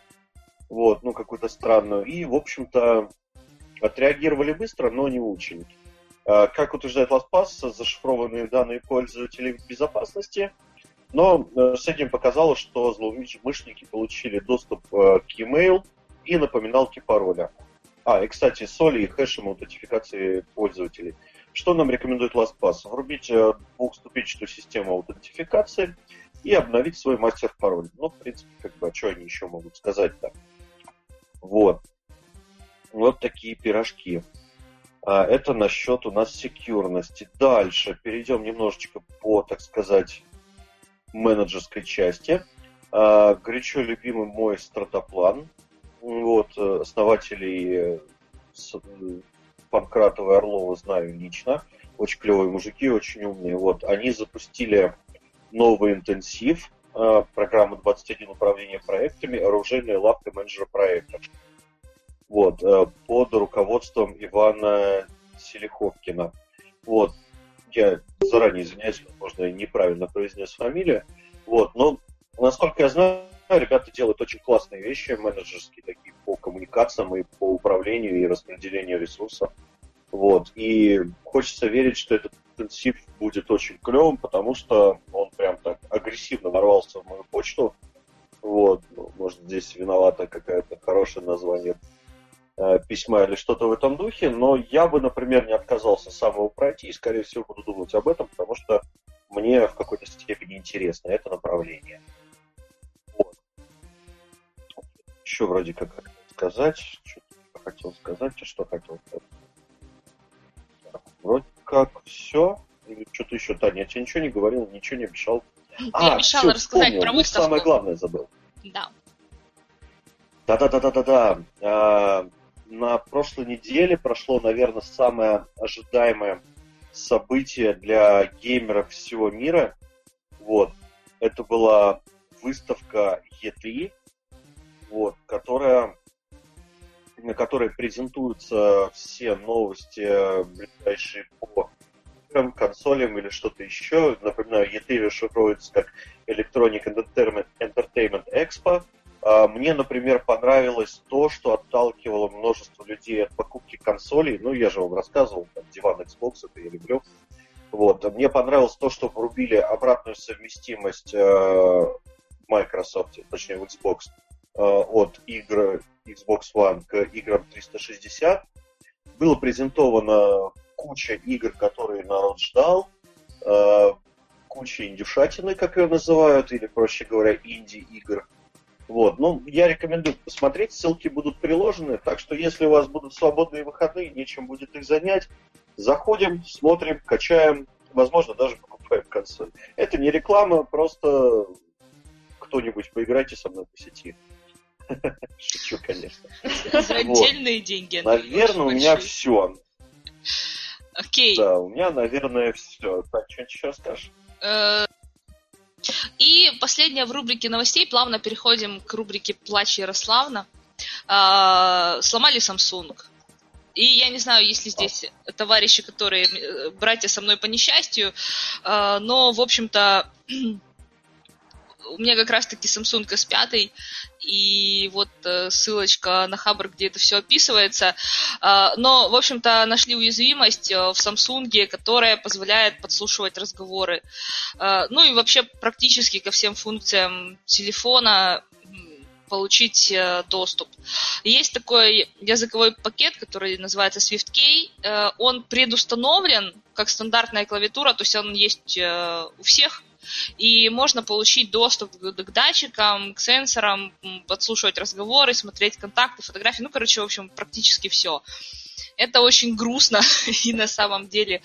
вот, ну, какую-то странную, и, в общем-то, отреагировали быстро, но не очень. А, Как утверждает LastPass, зашифрованные данные пользователей безопасности, но э, с этим показалось, что злоумышленники получили доступ э, к e-mail и напоминалки пароля. А, и, кстати, соли и хэшем аутентификации пользователей. Что нам рекомендует LastPass? Врубить э, двухступенчатую систему аутентификации и обновить свой мастер-пароль. Ну, в принципе, как бы, а что они еще могут сказать-то? Вот. Вот такие пирожки. А, Это насчет у нас секьюрности. Дальше перейдем немножечко по, так сказать, менеджерской части. А, Горячо любимый мой стратоплан. Вот, э, основателей э, Панкратова и Орлова знаю лично. Очень клевые мужики, очень умные. Вот, они запустили новый интенсив, э, программа 21 управления проектами, оружейная лапка менеджера проектов. Вот, э, под руководством Ивана Селиховкина. Вот, я заранее извиняюсь, возможно, я неправильно произнес фамилию. Вот, но насколько я знаю, ребята делают очень классные вещи, менеджерские такие по коммуникациям и по управлению и распределению ресурсов. Вот, и хочется верить, что этот интенсив будет очень клевым, потому что он прям так агрессивно ворвался в мою почту. Вот, ну, может, здесь виновата какое-то хорошее название э, письма или что-то в этом духе, но я бы, например, не отказался сам его пройти и, скорее всего, буду думать об этом, потому что мне в какой-то степени интересно это направление. Вот. Еще вроде как сказать, что хотел сказать, а что хотел сказать. Так, вроде как все. Или что-то еще, Таня, я тебе ничего не говорил, ничего не обещал. Я обещала всё, рассказать вспомнил. про выставку. Самое главное забыл. Да. Да-да-да-да-да-да. А, На прошлой неделе прошло, наверное, самое ожидаемое событие для геймеров всего мира. Вот. Это была выставка E3, вот, которая, на которой презентуются все новости, ближайшие по консолям или что-то еще. Напоминаю, E3 расшифровывается как Electronic Entertainment, Expo. А, Мне, например, понравилось то, что отталкивало множество людей от покупки консолей. Ну, я же вам рассказывал, там, диван Xbox, это я люблю. Вот. Мне понравилось то, что врубили обратную совместимость э, в Microsoft, точнее в Xbox, э, от игр Xbox One к играм 360. было презентовано куча игр, которые народ ждал, э, куча индюшатины, как ее называют, или, проще говоря, инди-игр. Вот. Ну, я рекомендую посмотреть, ссылки будут приложены, так что если у вас будут свободные выходные, нечем будет их занять, заходим, смотрим, качаем, возможно, даже покупаем консоль. Это не реклама, просто кто-нибудь поиграйте со мной по сети. Шучу, конечно. За отдельные деньги. Наверное, у меня все. Окей. Да, у меня, наверное, все. Так, что-нибудь еще скажешь? Э, и последняя в рубрике новостей. Плавно переходим к рубрике «Плач Ярославна». А, сломали Samsung. И я не знаю, есть ли здесь товарищи, которые э, братья со мной по несчастью, но, в общем-то, у меня как раз-таки Samsung S5, и вот э, ссылочка на Хабр, где это все описывается. Э, но, в общем-то, нашли уязвимость э, в Samsung, которая позволяет подслушивать разговоры. Э, ну и вообще практически ко всем функциям телефона получить э, доступ. Есть такой языковой пакет, который называется SwiftKey. Он предустановлен как стандартная клавиатура, то есть он есть у всех и можно получить доступ к датчикам, к сенсорам, подслушивать разговоры, смотреть контакты, фотографии, ну, короче, в общем, практически все. Это очень грустно, и на самом деле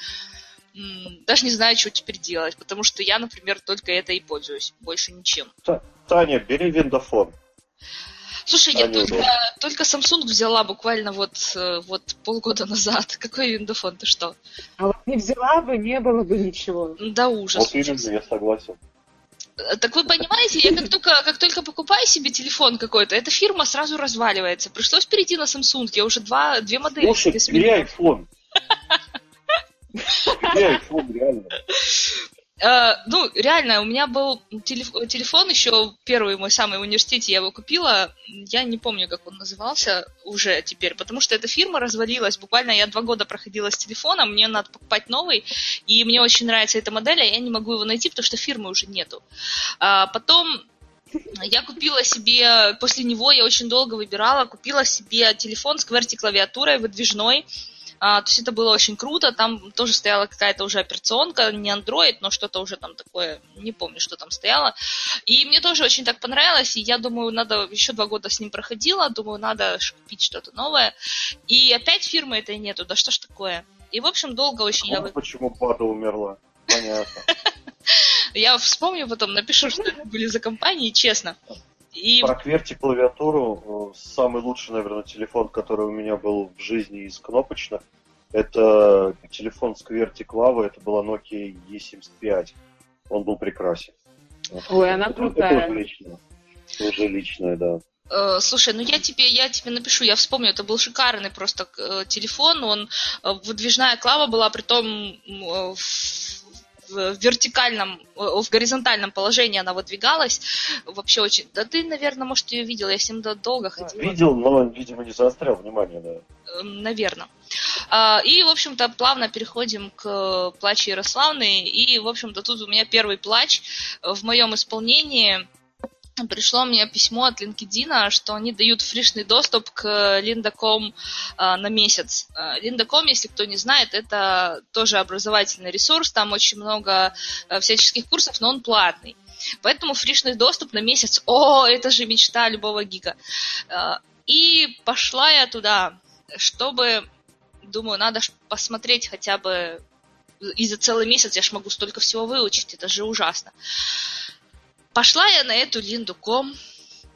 даже не знаю, что теперь делать, потому что я, например, только это и пользуюсь, больше ничем. Таня, бери виндофон. Слушай, я только, только Samsung взяла буквально вот, э, вот полгода назад. Какой виндофон, ты что? А вот не взяла бы, не было бы ничего. Да ужас. Вот именно, я согласен. Э, так вы понимаете, я как только, как только покупаю себе телефон какой-то, эта фирма сразу разваливается. Пришлось перейти на Samsung, я уже два, две модели Слушай, бери iPhone. IPhone, реально. Uh, ну, реально, у меня был телеф телефон еще первый мой самый в университете, я его купила, я не помню, как он назывался уже теперь, потому что эта фирма развалилась, буквально я два года проходила с телефоном, мне надо покупать новый, и мне очень нравится эта модель, а я не могу его найти, потому что фирмы уже нету. Uh, потом я купила себе, после него я очень долго выбирала, купила себе телефон с QWERTY клавиатурой выдвижной, а, то есть это было очень круто. Там тоже стояла какая-то уже операционка, не Android, но что-то уже там такое, не помню, что там стояло. И мне тоже очень так понравилось, и я думаю, надо, еще два года с ним проходила, думаю, надо купить что-то новое. И опять фирмы этой нету, да что ж такое? И, в общем, долго очень вот я... почему Бада умерла. Понятно. Я вспомню потом, напишу, что это были за компании, честно. И... Про QWERTY клавиатуру, э, самый лучший, наверное, телефон, который у меня был в жизни из кнопочных, это телефон с QWERTY клавы, это была Nokia E75. Он был прекрасен. Ой, она это, крутая. Это уже личное. Уже личное, да. Э, слушай, ну я тебе, я тебе напишу, я вспомню, это был шикарный просто э, телефон, он выдвижная клава была, при том в вертикальном, в горизонтальном положении она выдвигалась. Вообще очень... Да ты, наверное, может, ее видел, я ним долго ходила. Видел, но, видимо, не заострял внимание, да. Эм, наверное. А, и, в общем-то, плавно переходим к плачу Ярославны. И, в общем-то, тут у меня первый плач в моем исполнении – пришло мне письмо от LinkedIn, что они дают фришный доступ к Linda.com а, на месяц. Linda.com, если кто не знает, это тоже образовательный ресурс, там очень много а, всяческих курсов, но он платный. Поэтому фришный доступ на месяц, о, это же мечта любого гика. А, и пошла я туда, чтобы, думаю, надо посмотреть хотя бы и за целый месяц я ж могу столько всего выучить, это же ужасно. Пошла я на эту Линду.ком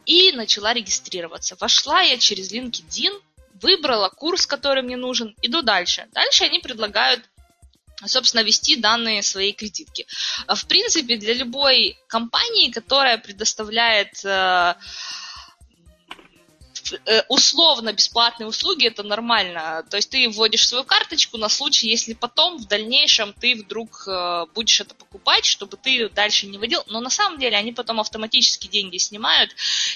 и начала регистрироваться. Вошла я через LinkedIn, выбрала курс, который мне нужен, иду дальше. Дальше они предлагают собственно, ввести данные своей кредитки. В принципе, для любой компании, которая предоставляет Э, условно бесплатные услуги это нормально. То есть ты вводишь свою карточку на случай, если потом в дальнейшем ты вдруг э, будешь это покупать, чтобы ты дальше не вводил. Но на самом деле они потом автоматически деньги снимают.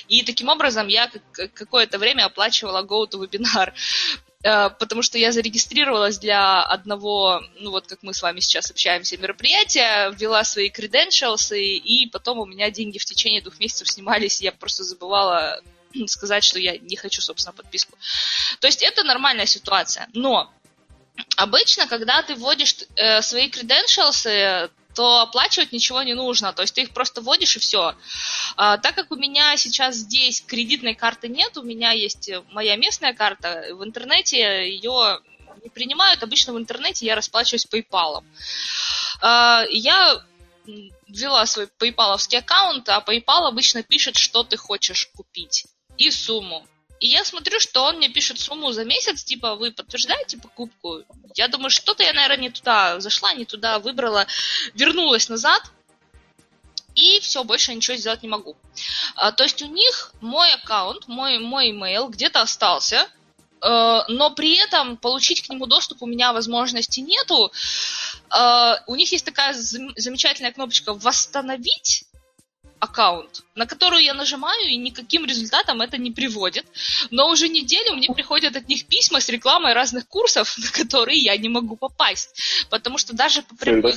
И таким образом я какое-то время оплачивала GoToWebinar э, потому что я зарегистрировалась для одного, ну вот как мы с вами сейчас общаемся, мероприятия, ввела свои credentials, и, и потом у меня деньги в течение двух месяцев снимались, я просто забывала, сказать, что я не хочу, собственно, подписку. То есть это нормальная ситуация. Но обычно, когда ты вводишь э, свои credentials, то оплачивать ничего не нужно. То есть ты их просто вводишь и все. А, так как у меня сейчас здесь кредитной карты нет, у меня есть моя местная карта, в интернете ее не принимают. Обычно в интернете я расплачиваюсь PayPal. А, я ввела свой PayPal аккаунт, а PayPal обычно пишет, что ты хочешь купить и сумму. И я смотрю, что он мне пишет сумму за месяц, типа, вы подтверждаете покупку? Я думаю, что-то я, наверное, не туда зашла, не туда выбрала, вернулась назад, и все, больше ничего сделать не могу. А, то есть у них мой аккаунт, мой, мой email где-то остался, э, но при этом получить к нему доступ у меня возможности нету. Э, у них есть такая замечательная кнопочка «Восстановить», аккаунт, на которую я нажимаю, и никаким результатом это не приводит. Но уже неделю мне приходят от них письма с рекламой разных курсов, на которые я не могу попасть. Потому что даже по прямой...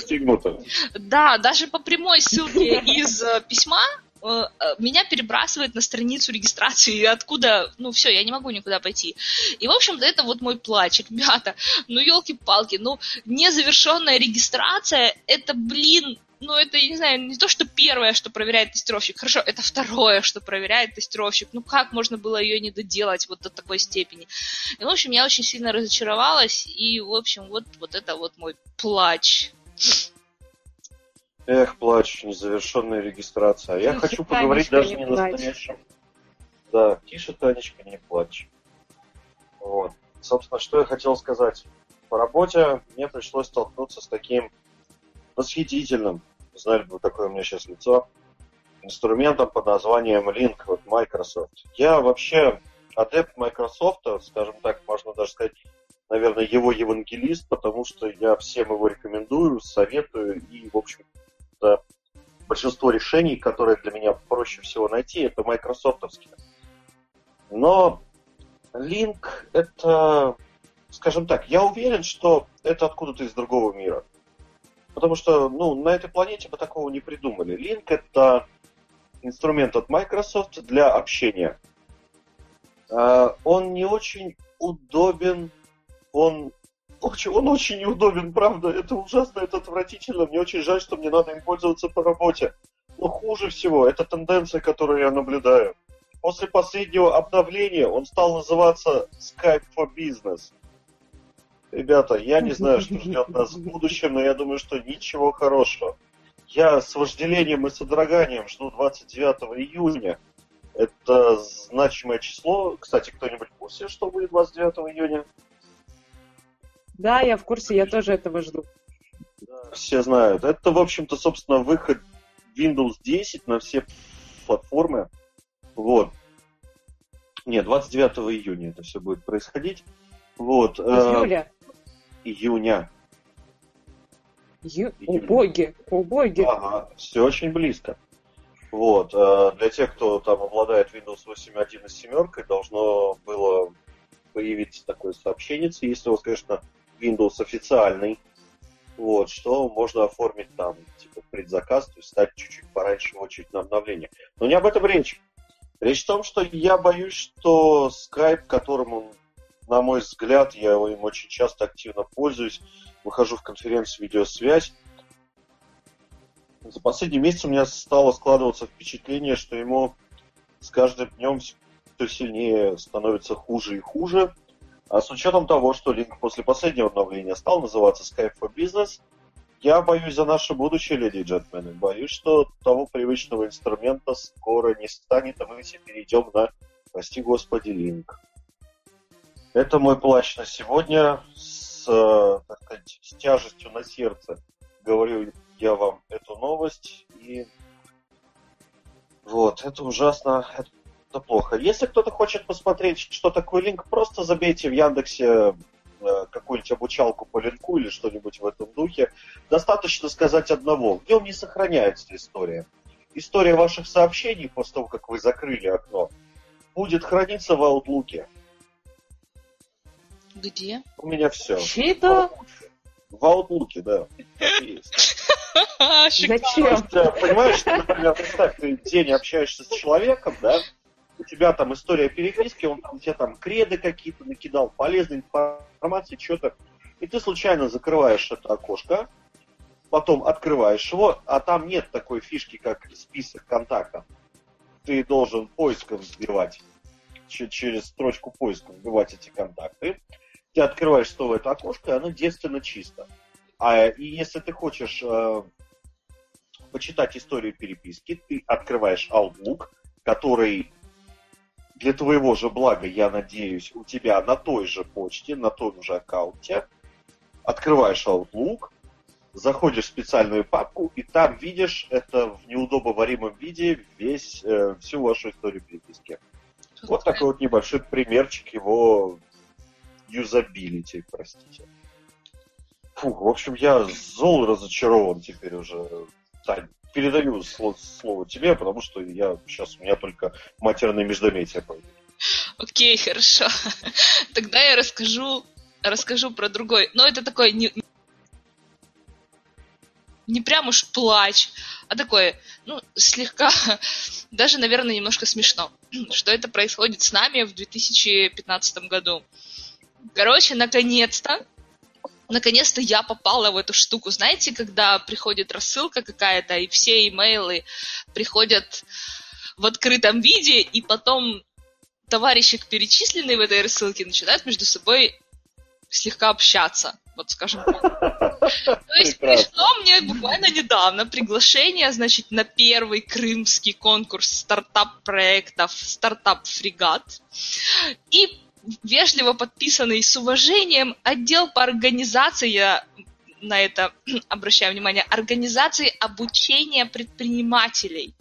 Да, даже по прямой ссылке из э, письма э, э, меня перебрасывает на страницу регистрации, откуда, ну все, я не могу никуда пойти. И, в общем-то, это вот мой плач, ребята. Ну, елки-палки, ну, незавершенная регистрация, это, блин, ну, это, я не знаю, не то, что первое, что проверяет тестировщик, хорошо, это второе, что проверяет тестировщик. Ну, как можно было ее не доделать вот до такой степени? И, в общем, я очень сильно разочаровалась, и, в общем, вот, вот это вот мой плач. Эх, плач, незавершенная регистрация. Я Тише, хочу поговорить Танечка, даже не, не настоящем. Да, тише, Танечка, не плачь. Вот. Собственно, что я хотел сказать. По работе мне пришлось столкнуться с таким восхитительным знали бы, какое у меня сейчас лицо, инструментом под названием Link от Microsoft. Я вообще адепт Microsoft, скажем так, можно даже сказать, наверное, его евангелист, потому что я всем его рекомендую, советую, и, в общем-то, большинство решений, которые для меня проще всего найти, это майкрософтовские. Но Link это, скажем так, я уверен, что это откуда-то из другого мира. Потому что ну, на этой планете мы такого не придумали. Link это инструмент от Microsoft для общения. А, он не очень удобен, он очень, он очень неудобен, правда. Это ужасно, это отвратительно. Мне очень жаль, что мне надо им пользоваться по работе. Но хуже всего, это тенденция, которую я наблюдаю. После последнего обновления он стал называться Skype for Business. Ребята, я не знаю, что ждет нас в будущем, но я думаю, что ничего хорошего. Я с вожделением и содроганием жду 29 июня. Это значимое число. Кстати, кто-нибудь в курсе, что будет 29 июня? Да, я в курсе, я тоже этого жду. Да, все знают. Это, в общем-то, собственно, выход Windows 10 на все платформы. Вот. Нет, 29 июня это все будет происходить. Вот. Июля июня. Ю... О боги, о боги. Ага, все очень близко. Вот. Э, для тех, кто там обладает Windows 8.1 и семеркой, должно было появиться такое сообщение, если у вас, конечно, Windows официальный, вот, что можно оформить там, типа, предзаказ, то есть стать чуть-чуть пораньше в очередь на обновление. Но не об этом речь. Речь в том, что я боюсь, что Skype, которому на мой взгляд, я им очень часто активно пользуюсь, выхожу в конференцию видеосвязь. За последний месяц у меня стало складываться впечатление, что ему с каждым днем все сильнее становится хуже и хуже. А с учетом того, что линк после последнего обновления стал называться Skype for Business, я боюсь за наше будущее, леди и джентльмены. Боюсь, что того привычного инструмента скоро не станет, а мы все перейдем на, прости господи, линк. Это мой плач на сегодня. С, э, так сказать, с тяжестью на сердце говорю я вам эту новость. И вот, это ужасно, это плохо. Если кто-то хочет посмотреть, что такое линк, просто забейте в Яндексе э, какую-нибудь обучалку по линку или что-нибудь в этом духе. Достаточно сказать одного. В нем не сохраняется история. История ваших сообщений после того, как вы закрыли окно, будет храниться в Outlook. Где? У меня все. Чьи-то? В Outlook, да. Зачем? Понимаешь, например, представь, ты день общаешься с человеком, да, у тебя там история переписки, он у тебя там креды какие-то накидал, полезной информации, что-то, и ты случайно закрываешь это окошко, потом открываешь его, а там нет такой фишки, как список контактов. Ты должен поиском вбивать, через строчку поиска вбивать эти контакты. Ты открываешь снова это окошко, и оно девственно чисто. А и если ты хочешь э, почитать историю переписки, ты открываешь Outlook, который для твоего же блага, я надеюсь, у тебя на той же почте, на том же аккаунте, открываешь Outlook, заходишь в специальную папку, и там видишь это в неудобоваримом виде весь, э, всю вашу историю переписки. Вот такой вот небольшой примерчик его юзабилити, простите. Фух, в общем, я зол разочарован теперь уже. Тань, передаю слово, тебе, потому что я сейчас у меня только матерное междометие пойдет. Окей, хорошо. Тогда я расскажу, расскажу про другой. Но это такой не, не прям уж плач, а такое, ну, слегка, даже, наверное, немножко смешно, что это происходит с нами в 2015 году. Короче, наконец-то, наконец-то я попала в эту штуку. Знаете, когда приходит рассылка какая-то, и все имейлы приходят в открытом виде, и потом товарищи, перечисленные в этой рассылке, начинают между собой слегка общаться вот скажем То есть пришло мне буквально недавно приглашение, значит, на первый крымский конкурс стартап-проектов «Стартап-фрегат». И вежливо подписанный с уважением отдел по организации, я на это обращаю внимание, организации обучения предпринимателей.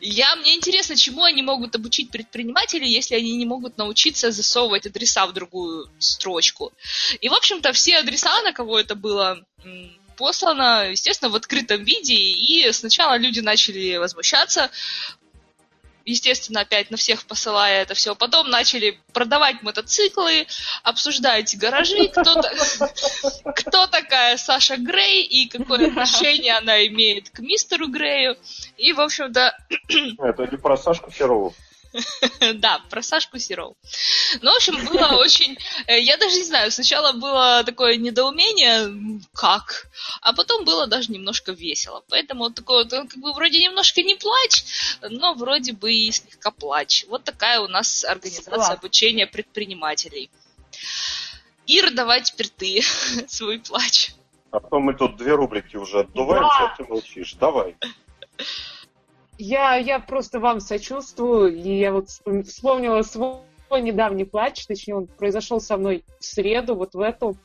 Я, мне интересно, чему они могут обучить предпринимателей, если они не могут научиться засовывать адреса в другую строчку. И, в общем-то, все адреса, на кого это было послано, естественно, в открытом виде, и сначала люди начали возмущаться, естественно, опять на всех посылая это все. Потом начали продавать мотоциклы, обсуждать гаражи, кто, кто такая Саша Грей и какое отношение она имеет к мистеру Грею. И, в общем-то... Это не про Сашку Серову. Да, про Сашку Серову. Ну, в общем, было очень... Э, я даже не знаю, сначала было такое недоумение, как, а потом было даже немножко весело. Поэтому вот такое как бы вроде немножко не плач, но вроде бы и слегка плач. Вот такая у нас организация обучения предпринимателей. Ир, давай теперь ты свой плач. А то мы тут две рубрики уже отдуваемся, да. а ты молчишь. Давай. Я, я просто вам сочувствую, и я вот вспомнила свой недавний плач, точнее, он произошел со мной в среду, вот в эту.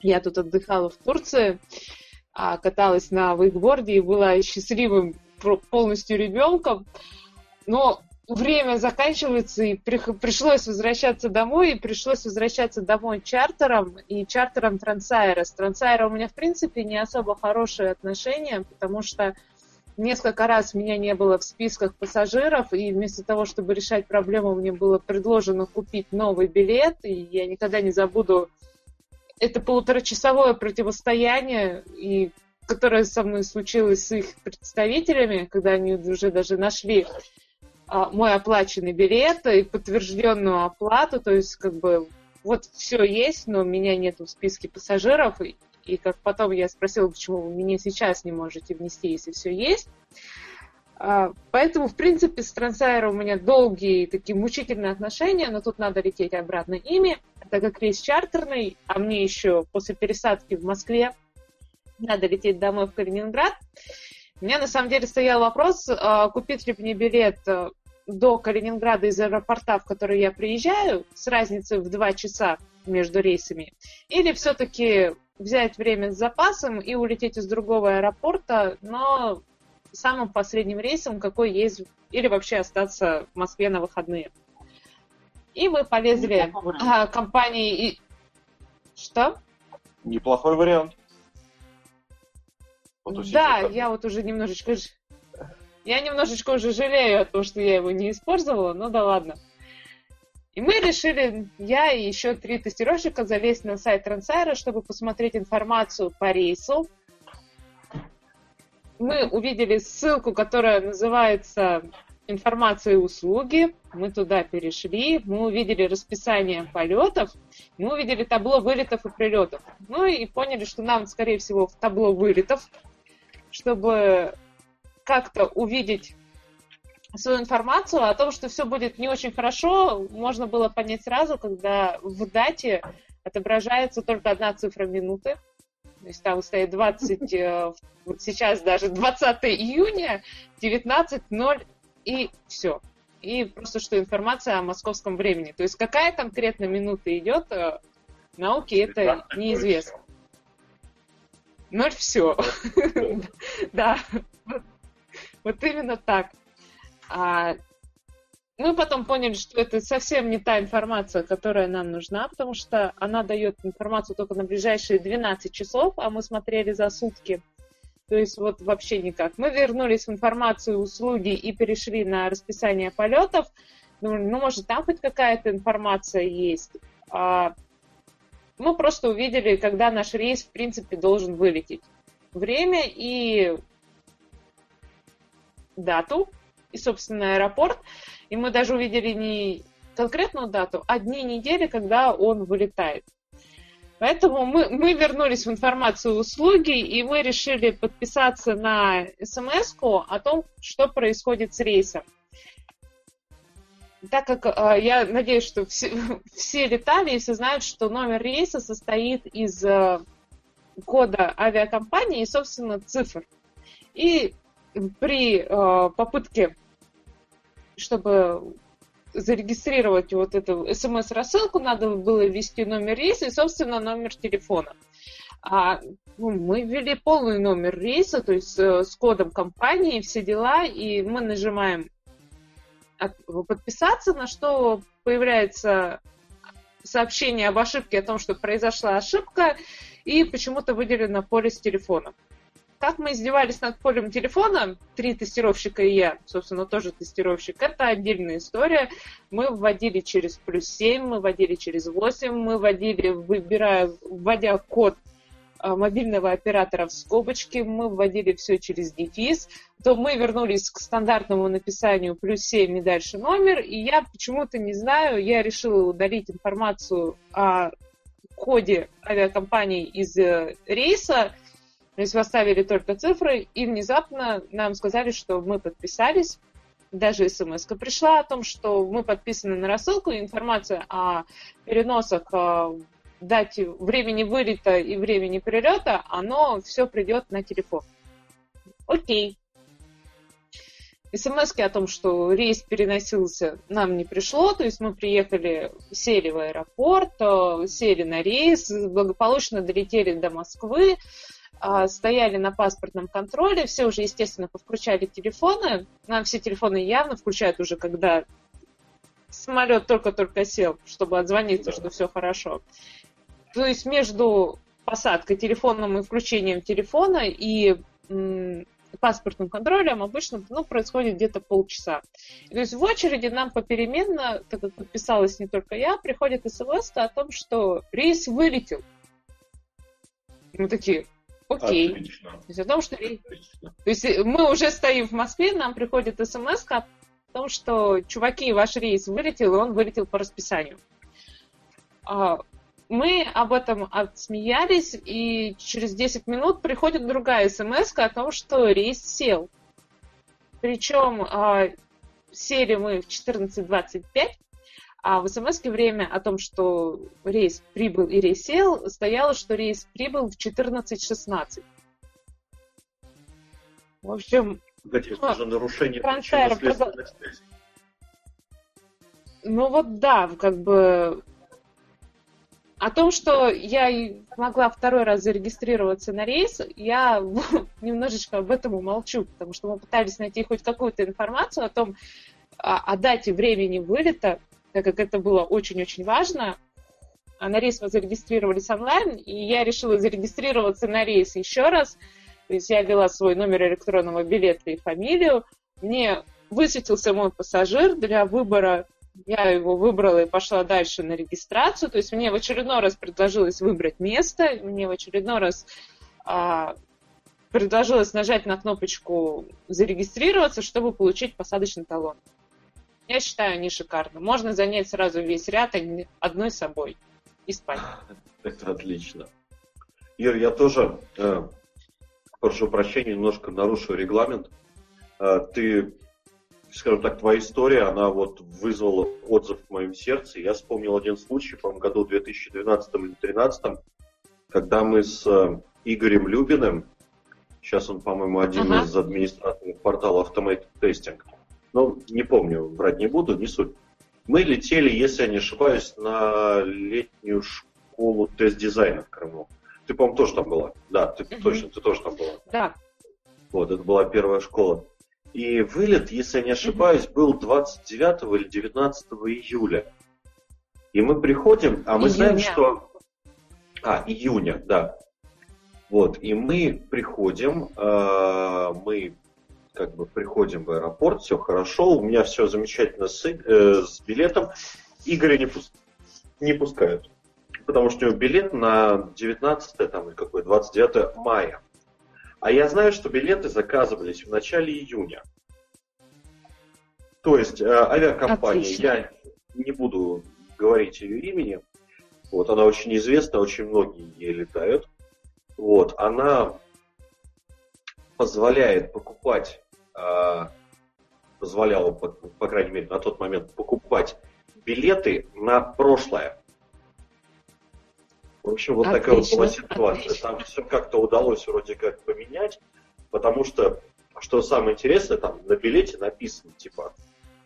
Я тут отдыхала в Турции, а, каталась на вейкборде и была счастливым полностью ребенком. Но время заканчивается, и пришлось возвращаться домой, и пришлось возвращаться домой чартером, и чартером Трансайра. С Трансайра у меня, в принципе, не особо хорошие отношения, потому что Несколько раз меня не было в списках пассажиров, и вместо того, чтобы решать проблему, мне было предложено купить новый билет, и я никогда не забуду. Это полуторачасовое противостояние, и, которое со мной случилось с их представителями, когда они уже даже нашли а, мой оплаченный билет и подтвержденную оплату, то есть как бы вот все есть, но меня нет в списке пассажиров, и как потом я спросила, почему вы меня сейчас не можете внести, если все есть. А, поэтому, в принципе, с Трансайра у меня долгие такие мучительные отношения, но тут надо лететь обратно ими, так как рейс чартерный, а мне еще после пересадки в Москве надо лететь домой в Калининград. У меня на самом деле стоял вопрос, а, купить ли мне билет а, до Калининграда из аэропорта, в который я приезжаю, с разницей в два часа между рейсами, или все-таки взять время с запасом и улететь из другого аэропорта, но самым последним рейсом, какой есть, или вообще остаться в Москве на выходные. И мы полезли а, компании и... Что? Неплохой вариант. Вот да, я вот уже немножечко... Я немножечко уже жалею о том, что я его не использовала, но да ладно. И мы решили, я и еще три тестировщика, залезть на сайт Трансайра, чтобы посмотреть информацию по рейсу. Мы увидели ссылку, которая называется информация и услуги, мы туда перешли, мы увидели расписание полетов, мы увидели табло вылетов и прилетов. Ну и поняли, что нам, скорее всего, в табло вылетов, чтобы как-то увидеть свою информацию о том, что все будет не очень хорошо, можно было понять сразу, когда в дате отображается только одна цифра минуты. То есть там стоит 20, э, вот сейчас даже 20 июня, 19.0 и все. И просто что информация о московском времени. То есть какая конкретно минута идет, э, науке это неизвестно. Ноль все. Да, вот именно так. А, мы потом поняли, что это совсем не та информация, которая нам нужна, потому что она дает информацию только на ближайшие 12 часов, а мы смотрели за сутки. То есть вот вообще никак. Мы вернулись в информацию услуги и перешли на расписание полетов. Ну, ну может, там хоть какая-то информация есть. А мы просто увидели, когда наш рейс, в принципе, должен вылететь. Время и дату, и, собственно, аэропорт. И мы даже увидели не конкретную дату, а дни недели, когда он вылетает. Поэтому мы, мы вернулись в информацию услуги, и мы решили подписаться на смс о том, что происходит с рейсом. Так как э, я надеюсь, что все, все летали и все знают, что номер рейса состоит из э, кода авиакомпании и, собственно, цифр. И при э, попытке, чтобы зарегистрировать вот эту смс-рассылку, надо было ввести номер рейса и, собственно, номер телефона. А, ну, мы ввели полный номер рейса, то есть э, с кодом компании, все дела, и мы нажимаем подписаться, на что появляется сообщение об ошибке, о том, что произошла ошибка, и почему-то выделено поле с телефоном. Как мы издевались над полем телефона, три тестировщика и я, собственно, тоже тестировщик, это отдельная история. Мы вводили через плюс 7, мы вводили через 8, мы вводили, выбирая, вводя код а, мобильного оператора в скобочки, мы вводили все через дефис, то мы вернулись к стандартному написанию плюс 7 и дальше номер, и я почему-то не знаю, я решила удалить информацию о коде авиакомпании из э, рейса, то есть оставили только цифры, и внезапно нам сказали, что мы подписались. Даже смс пришла о том, что мы подписаны на рассылку, и информация о переносах о дате времени вылета и времени прилета, оно все придет на телефон. Окей. смс о том, что рейс переносился, нам не пришло, то есть мы приехали, сели в аэропорт, э, сели на рейс, благополучно долетели до Москвы, стояли на паспортном контроле, все уже, естественно, повключали телефоны. Нам все телефоны явно включают уже, когда самолет только-только сел, чтобы отзвониться, да. что все хорошо. То есть между посадкой телефоном и включением телефона и м, паспортным контролем обычно ну, происходит где-то полчаса. То есть в очереди нам попеременно, так как подписалась не только я, приходит смс о том, что рейс вылетел. Мы такие, Окей. Отлично. То есть о том, что... Отлично. То есть мы уже стоим в Москве, нам приходит смс о том, что, чуваки, ваш рейс вылетел, и он вылетел по расписанию. А, мы об этом отсмеялись, и через 10 минут приходит другая смс о том, что рейс сел. Причем а, сели мы в 14.25, а в смс время о том, что рейс прибыл и рейс сел, стояло, что рейс прибыл в 14.16. В общем... Погоди, это же нарушение причинно Ну вот да, как бы о том, что я могла второй раз зарегистрироваться на рейс, я немножечко об этом умолчу, потому что мы пытались найти хоть какую-то информацию о том, о, о дате времени вылета, так как это было очень-очень важно. А на рейс мы зарегистрировались онлайн, и я решила зарегистрироваться на рейс еще раз. То есть я ввела свой номер электронного билета и фамилию. Мне высветился мой пассажир для выбора. Я его выбрала и пошла дальше на регистрацию. То есть мне в очередной раз предложилось выбрать место. Мне в очередной раз а, предложилось нажать на кнопочку «Зарегистрироваться», чтобы получить посадочный талон. Я считаю, они шикарны. Можно занять сразу весь ряд одной собой и спать. Это отлично. Ир, я тоже, э, прошу прощения, немножко нарушу регламент. Э, ты, скажем так, твоя история, она вот вызвала отзыв в моем сердце. Я вспомнил один случай, по-моему, году 2012 или 2013, когда мы с э, Игорем Любиным, сейчас он, по-моему, один ага. из администраторов портала Automated Testing, ну, не помню, врать не буду, не суть. Мы летели, если я не ошибаюсь, на летнюю школу тест-дизайна в Крыму. Ты, по-моему, тоже там была. Да, ты угу. точно, ты тоже там была. Да. Вот, это была первая школа. И вылет, если я не ошибаюсь, был 29 или 19 июля. И мы приходим, а мы июня. знаем, что... А, июня, да. Вот, и мы приходим, э, мы как бы приходим в аэропорт, все хорошо, у меня все замечательно с, э, с билетом. Игоря не, пус, не пускают, потому что у него билет на 19 там, или какой, 29 мая. А я знаю, что билеты заказывались в начале июня. То есть э, авиакомпания, Отлично. я не буду говорить ее имени, вот, она очень известна, очень многие ей летают. Вот, она позволяет покупать позволяло, по, по крайней мере, на тот момент покупать билеты на прошлое. В общем, вот отлично, такая вот была ситуация. Отлично. Там все как-то удалось вроде как поменять, потому что, что самое интересное, там на билете написано, типа,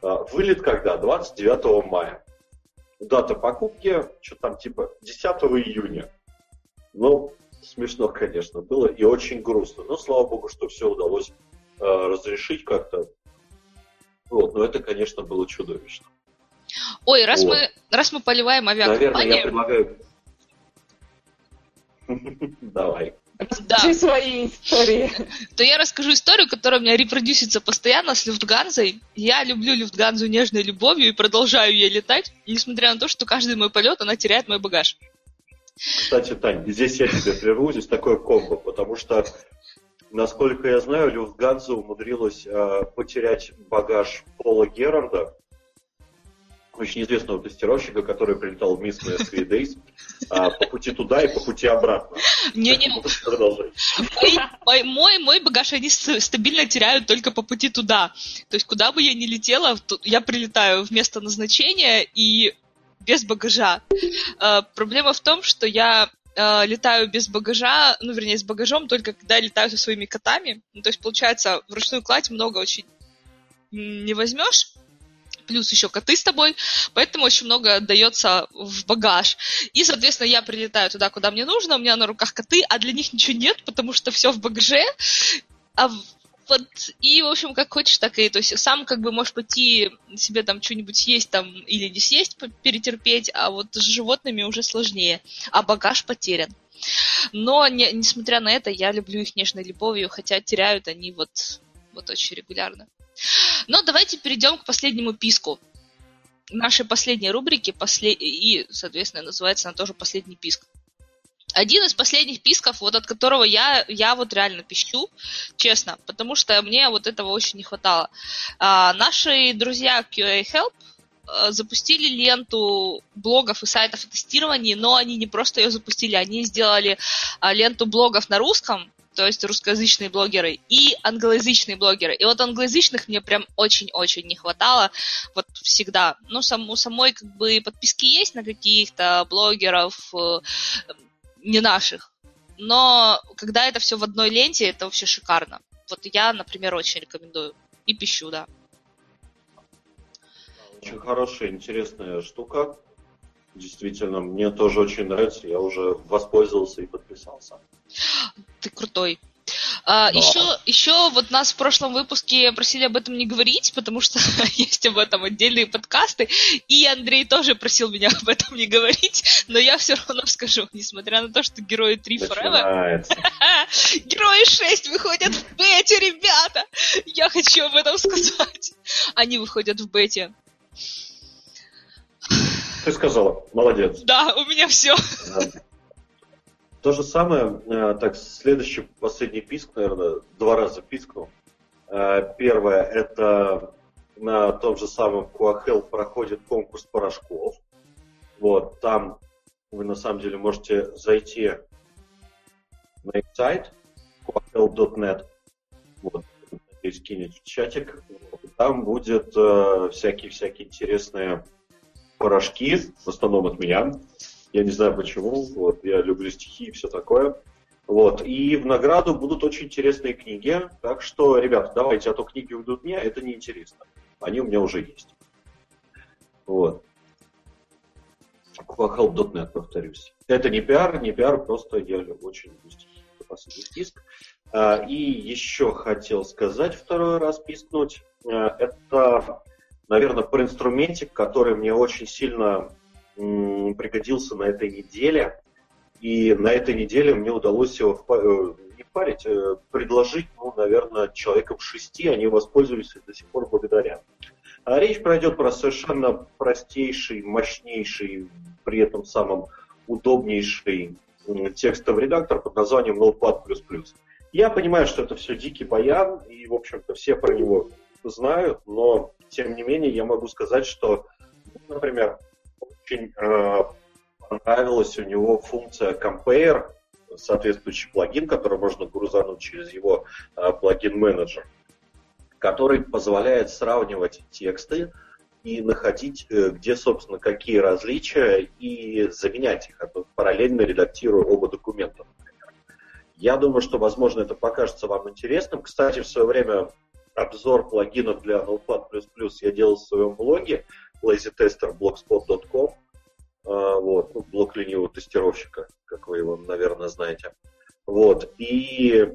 а, вылет когда? 29 мая. Дата покупки, что там, типа, 10 июня. Ну, смешно, конечно, было и очень грустно. Но, слава богу, что все удалось Э, разрешить как-то. Вот, но это, конечно, было чудовищно. Ой, раз вот. мы раз мы поливаем авиакомпанию... Наверное, я предлагаю... Давай. Да. свои истории. То я расскажу историю, которая у меня репродюсится постоянно с Люфтганзой. Я люблю Люфтганзу нежной любовью и продолжаю ей летать, несмотря на то, что каждый мой полет она теряет мой багаж. Кстати, Тань, здесь я тебе прерву, здесь такое комбо, потому что Насколько я знаю, Люфтганза умудрилась э, потерять багаж Пола Герарда, очень известного тестировщика, который прилетал в Мисс на Three Days, а, по пути туда и по пути обратно. Не-не, мой, мой, мой багаж они стабильно теряют только по пути туда. То есть куда бы я ни летела, я прилетаю в место назначения и без багажа. А, проблема в том, что я э, летаю без багажа, ну, вернее, с багажом, только когда летаю со своими котами. Ну, то есть, получается, в ручную кладь много очень не возьмешь, плюс еще коты с тобой, поэтому очень много отдается в багаж. И, соответственно, я прилетаю туда, куда мне нужно, у меня на руках коты, а для них ничего нет, потому что все в багаже. А вот, и, в общем, как хочешь, так и, то есть сам как бы можешь пойти себе там что-нибудь съесть там или не съесть, перетерпеть, а вот с животными уже сложнее, а багаж потерян. Но, не, несмотря на это, я люблю их нежной любовью, хотя теряют они вот, вот очень регулярно. Но давайте перейдем к последнему писку. Нашей последней рубрики, послед... и, соответственно, называется она тоже «Последний писк» один из последних писков, вот от которого я, я вот реально пищу, честно, потому что мне вот этого очень не хватало. А, наши друзья QA Help а, запустили ленту блогов и сайтов о тестировании, но они не просто ее запустили, они сделали а, ленту блогов на русском, то есть русскоязычные блогеры, и англоязычные блогеры. И вот англоязычных мне прям очень-очень не хватало, вот всегда. Ну, сам, самой как бы подписки есть на каких-то блогеров, э, не наших. Но когда это все в одной ленте, это вообще шикарно. Вот я, например, очень рекомендую. И пищу, да. Очень хорошая, интересная штука. Действительно, мне тоже очень нравится. Я уже воспользовался и подписался. Ты крутой. А, да. еще, еще вот нас в прошлом выпуске просили об этом не говорить, потому что есть об этом отдельные подкасты, и Андрей тоже просил меня об этом не говорить, но я все равно скажу, несмотря на то, что Герои 3 Forever... Герои 6 выходят в бете, ребята! Я хочу об этом сказать. Они выходят в бете. Ты сказала, молодец. Да, у меня все. То же самое, э, так, следующий, последний писк, наверное, два раза пискнул. Э, первое, это на том же самом Куахел проходит конкурс порошков. Вот, там вы на самом деле можете зайти на их сайт kuahel.net. Вот, надеюсь, кинете в чатик. Там будет всякие-всякие интересные порошки, в основном от меня. Я не знаю почему, вот, я люблю стихи и все такое. Вот, и в награду будут очень интересные книги, так что, ребята, давайте, а то книги уйдут мне, это неинтересно. Они у меня уже есть. Вот. Quahelp.net, повторюсь. Это не пиар, не пиар, просто я очень люблю стихи. Последний диск. А, и еще хотел сказать второй раз пискнуть. А, это наверное, про инструментик, который мне очень сильно пригодился на этой неделе. И на этой неделе мне удалось его э, не парить, э, предложить, ну, наверное, человекам шести, они воспользовались до сих пор благодаря. А речь пройдет про совершенно простейший, мощнейший, при этом самым удобнейший текстовый редактор под названием Notepad++. Я понимаю, что это все дикий баян, и, в общем-то, все про него знают, но тем не менее, я могу сказать, что, например, очень э, понравилась у него функция Compare, соответствующий плагин, который можно грузануть через его э, плагин-менеджер, который позволяет сравнивать тексты и находить, э, где, собственно, какие различия, и заменять их, а параллельно редактируя оба документа. Я думаю, что, возможно, это покажется вам интересным. Кстати, в свое время обзор плагинов для Notepad++ я делал в своем блоге lazytester.blogspot.com. А, вот, ну, блог ленивого тестировщика, как вы его, наверное, знаете. Вот, и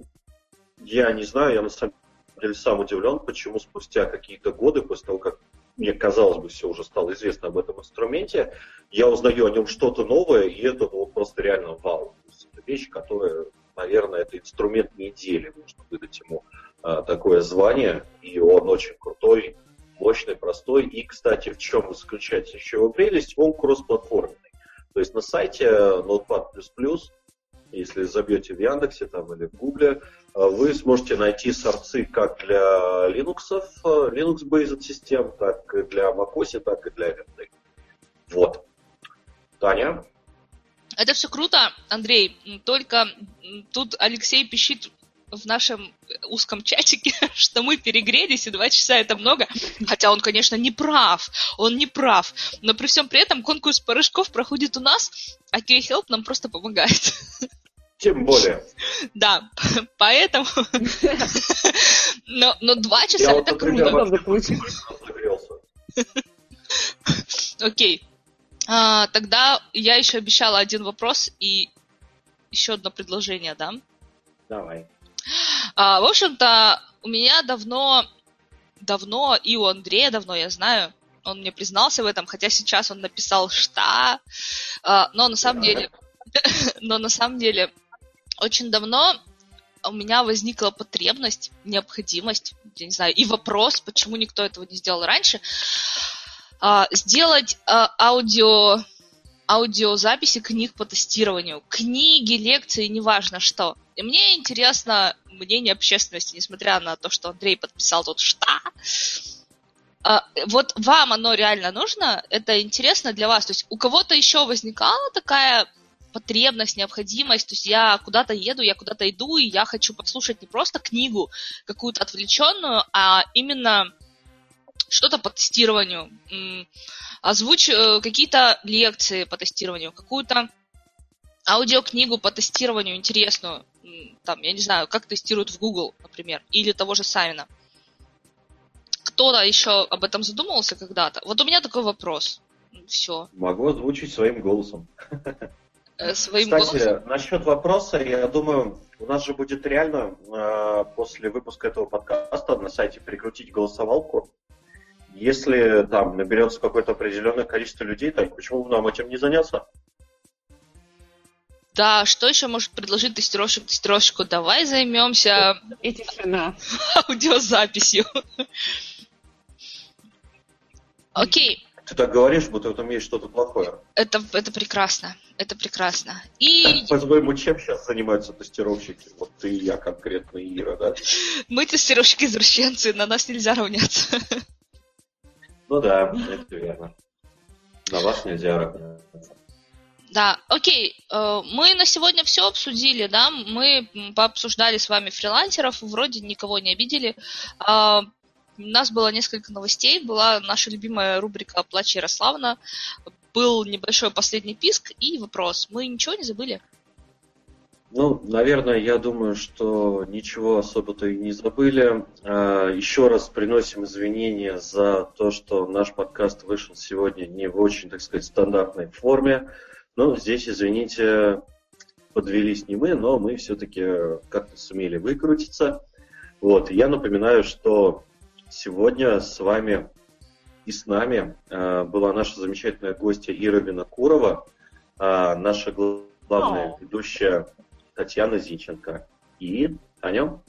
я не знаю, я на самом деле сам удивлен, почему спустя какие-то годы, после того, как мне казалось бы, все уже стало известно об этом инструменте, я узнаю о нем что-то новое, и это ну, просто реально вау. То есть это вещь, которая, наверное, это инструмент недели, можно выдать ему а, такое звание, и он очень крутой, мощный, простой. И, кстати, в чем заключается еще его прелесть? Он кроссплатформенный. То есть на сайте Notepad++, если забьете в Яндексе там, или в Гугле, а, вы сможете найти сорцы как для Linux, Linux-based систем, так и для macOS, так и для Windows. Вот. Таня? Это все круто, Андрей. Только тут Алексей пищит в нашем узком чатике, что мы перегрелись, и два часа это много. Хотя он, конечно, не прав. Он не прав. Но при всем при этом конкурс порошков проходит у нас, а K-Help нам просто помогает. Тем более. Да, поэтому... Но, но два часа это круто. Окей. А, тогда я еще обещала один вопрос и еще одно предложение, да? Давай. А, в общем-то, у меня давно, давно, и у Андрея давно, я знаю, он мне признался в этом, хотя сейчас он написал «что», а, но на самом деле, но на самом деле, очень давно у меня возникла потребность, необходимость, я не знаю, и вопрос, почему никто этого не сделал раньше, а, сделать а, аудио аудиозаписи книг по тестированию. Книги, лекции, неважно что. И мне интересно мнение общественности, несмотря на то, что Андрей подписал тут «что?». А, вот вам оно реально нужно? Это интересно для вас? То есть у кого-то еще возникала такая потребность, необходимость, то есть я куда-то еду, я куда-то иду, и я хочу послушать не просто книгу какую-то отвлеченную, а именно что-то по тестированию, озвучь э, какие-то лекции по тестированию, какую-то аудиокнигу по тестированию интересную, там, я не знаю, как тестируют в Google, например, или того же Савина. Кто-то еще об этом задумывался когда-то? Вот у меня такой вопрос. Все. Могу озвучить своим голосом. Э, своим Кстати, голосом? насчет вопроса, я думаю, у нас же будет реально э, после выпуска этого подкаста на сайте прикрутить голосовалку. Если там наберется какое-то определенное количество людей, так почему бы нам этим не заняться? Да, что еще может предложить тестировщик тестировщику? Давай займемся И тишина. аудиозаписью. Окей. Ты так говоришь, будто в этом есть что-то плохое. Это, это прекрасно. Это прекрасно. И... По-твоему, чем сейчас занимаются тестировщики? Вот ты и я конкретно, Ира, да? Мы тестировщики-извращенцы, на нас нельзя равняться. Ну да, это верно. На вас нельзя равняться. Да, окей, э, мы на сегодня все обсудили, да, мы пообсуждали с вами фрилансеров, вроде никого не обидели. А, у нас было несколько новостей, была наша любимая рубрика «Плач Ярославна», был небольшой последний писк и вопрос. Мы ничего не забыли? Ну, наверное, я думаю, что ничего особо-то и не забыли. А, еще раз приносим извинения за то, что наш подкаст вышел сегодня не в очень, так сказать, стандартной форме. Но здесь, извините, подвелись не мы, но мы все-таки как-то сумели выкрутиться. Вот, я напоминаю, что сегодня с вами и с нами э, была наша замечательная гостья Ира Винокурова, э, наша главная ведущая Татьяна Зинченко. И о нем?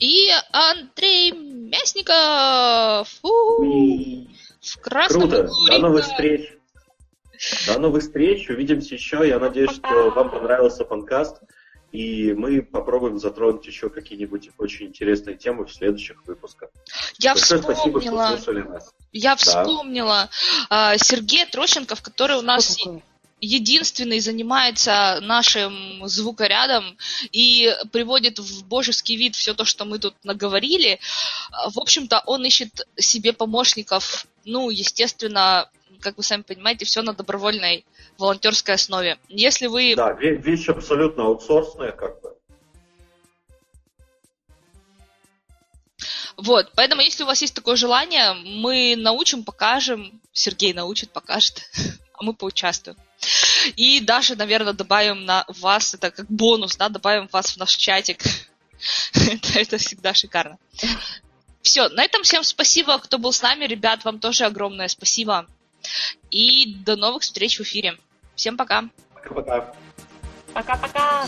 И Андрей Мясников! В красном Круто! До новых встреч! До новых встреч, увидимся еще. Я надеюсь, что вам понравился подкаст. И мы попробуем затронуть еще какие-нибудь очень интересные темы в следующих выпусках. Я Большое вспомнила. Спасибо, что слушали нас. Я вспомнила. Да. Сергей Трощенков, который у нас единственный занимается нашим звукорядом и приводит в божеский вид все то, что мы тут наговорили. В общем-то, он ищет себе помощников, ну, естественно, как вы сами понимаете, все на добровольной волонтерской основе. Если вы... Да, вещь абсолютно аутсорсная, как бы. Вот, поэтому, если у вас есть такое желание, мы научим, покажем, Сергей научит, покажет, а мы поучаствуем. И даже, наверное, добавим на вас, это как бонус, да, добавим вас в наш чатик. это, это всегда шикарно. Все, на этом всем спасибо, кто был с нами. Ребят, вам тоже огромное спасибо. И до новых встреч в эфире. Всем пока. Пока-пока. Пока-пока.